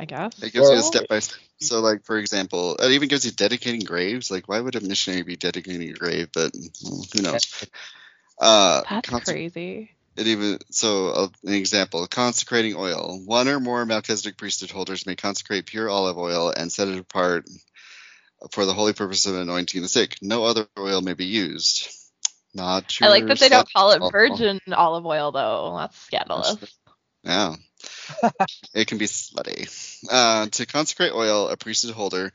I guess. It gives you a step by step. So, like for example, it even gives you dedicating graves. Like, why would a missionary be dedicating a grave? But well, who knows? <laughs> Uh, That's conse- crazy. It even so uh, an example: consecrating oil. One or more Melchizedek priesthood holders may consecrate pure olive oil and set it apart for the holy purpose of anointing the sick. No other oil may be used. Not true I like that they don't call it virgin olive oil though. That's scandalous. Yeah. it can be slutty. Uh, to consecrate oil, a priesthood holder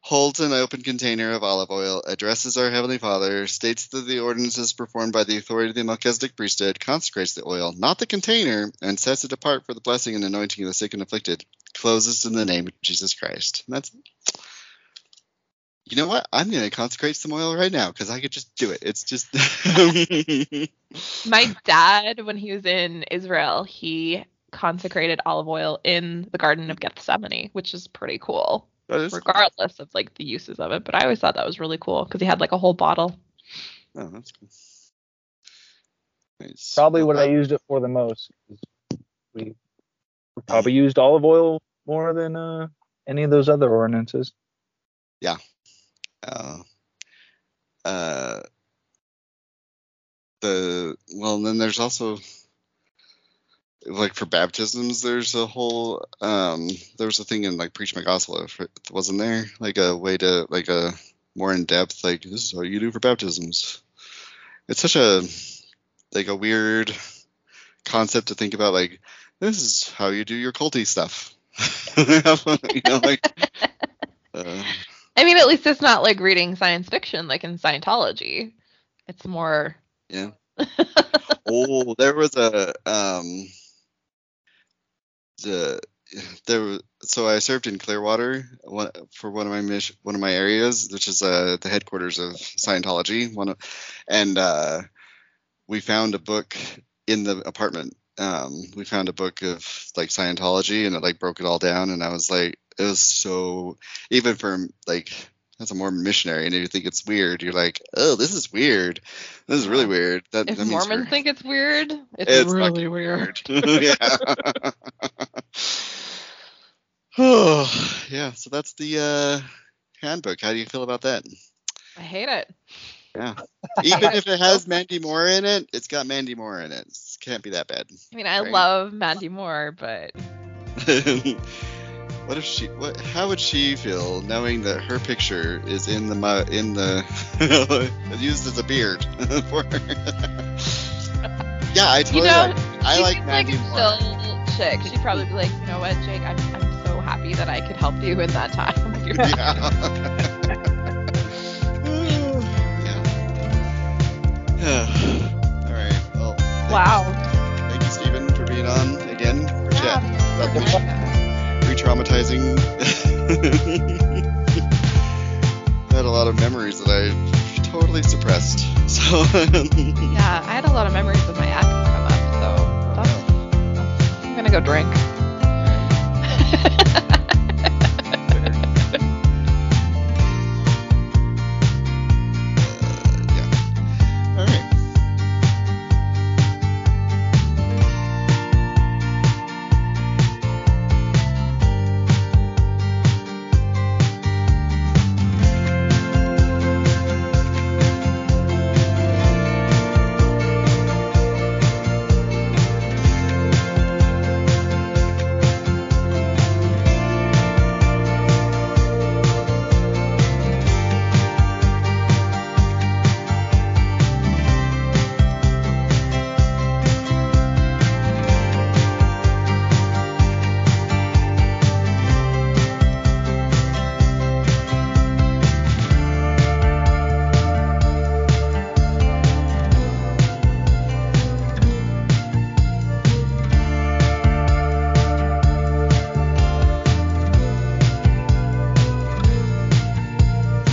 holds an open container of olive oil, addresses our Heavenly Father, states that the ordinance is performed by the authority of the Melchizedek priesthood, consecrates the oil, not the container, and sets it apart for the blessing and anointing of the sick and afflicted. Closes in the name of Jesus Christ. And that's. You know what? I'm going to consecrate some oil right now because I could just do it. It's just. My <laughs> dad, when he was in Israel, he consecrated olive oil in the Garden of Gethsemane, which is pretty cool, That is- regardless of like the uses of it. But I always thought that was really cool because he had like a whole bottle. Oh, that's cool. Nice. Probably what I used it for the most. We we probably used olive oil more than uh, any of those other ordinances. Uh, uh, the well, and then there's also like for baptisms, there's a whole um, there was a thing in like preach my gospel, if it- wasn't there? Like a way to like a more in depth, like this is how you do for baptisms. It's such a like a weird concept to think about. Like this is how you do your culty stuff. <laughs> you know, like. <laughs> Uh, I mean, at least it's not like reading science fiction like in Scientology. It's more. Yeah. <laughs> oh, there was a um the there so I served in Clearwater one, for one of my mission, one of my areas, which is uh the headquarters of Scientology. One of, and uh, we found a book in the apartment. Um, we found a book of like Scientology, and it like broke it all down. And I was like, it was so even for like as a Mormon missionary, and you think it's weird, you're like, oh, this is weird. This is really weird. That, If that Mormons think it's weird, it's, It's really weird. <laughs> yeah. oh, <sighs> yeah. So that's the uh, handbook. How do you feel about that? I hate it. Yeah. <laughs> Even if it has Mandy Moore in it, it's got Mandy Moore in it. It can't be that bad. I mean, I Right. love Mandy Moore, but <laughs> what if she? What? How would she feel knowing that her picture is in the in the <laughs> used as a beard <laughs> for her? yeah, I totally you know, like. I like seems like a Moore. chill chick. She'd probably be like, you know what, Jake, I'm, I'm so happy that I could help you in that time. <laughs> You're yeah. yeah. <sighs> All right. Well. thank- Wow. Thank you, Stephen, for being on again for. Yeah. Lovely traumatizing. <laughs> I had a lot of memories that I totally suppressed. So <laughs> yeah, I had a lot of memories of my acne come up, so oh. I'm gonna go drink.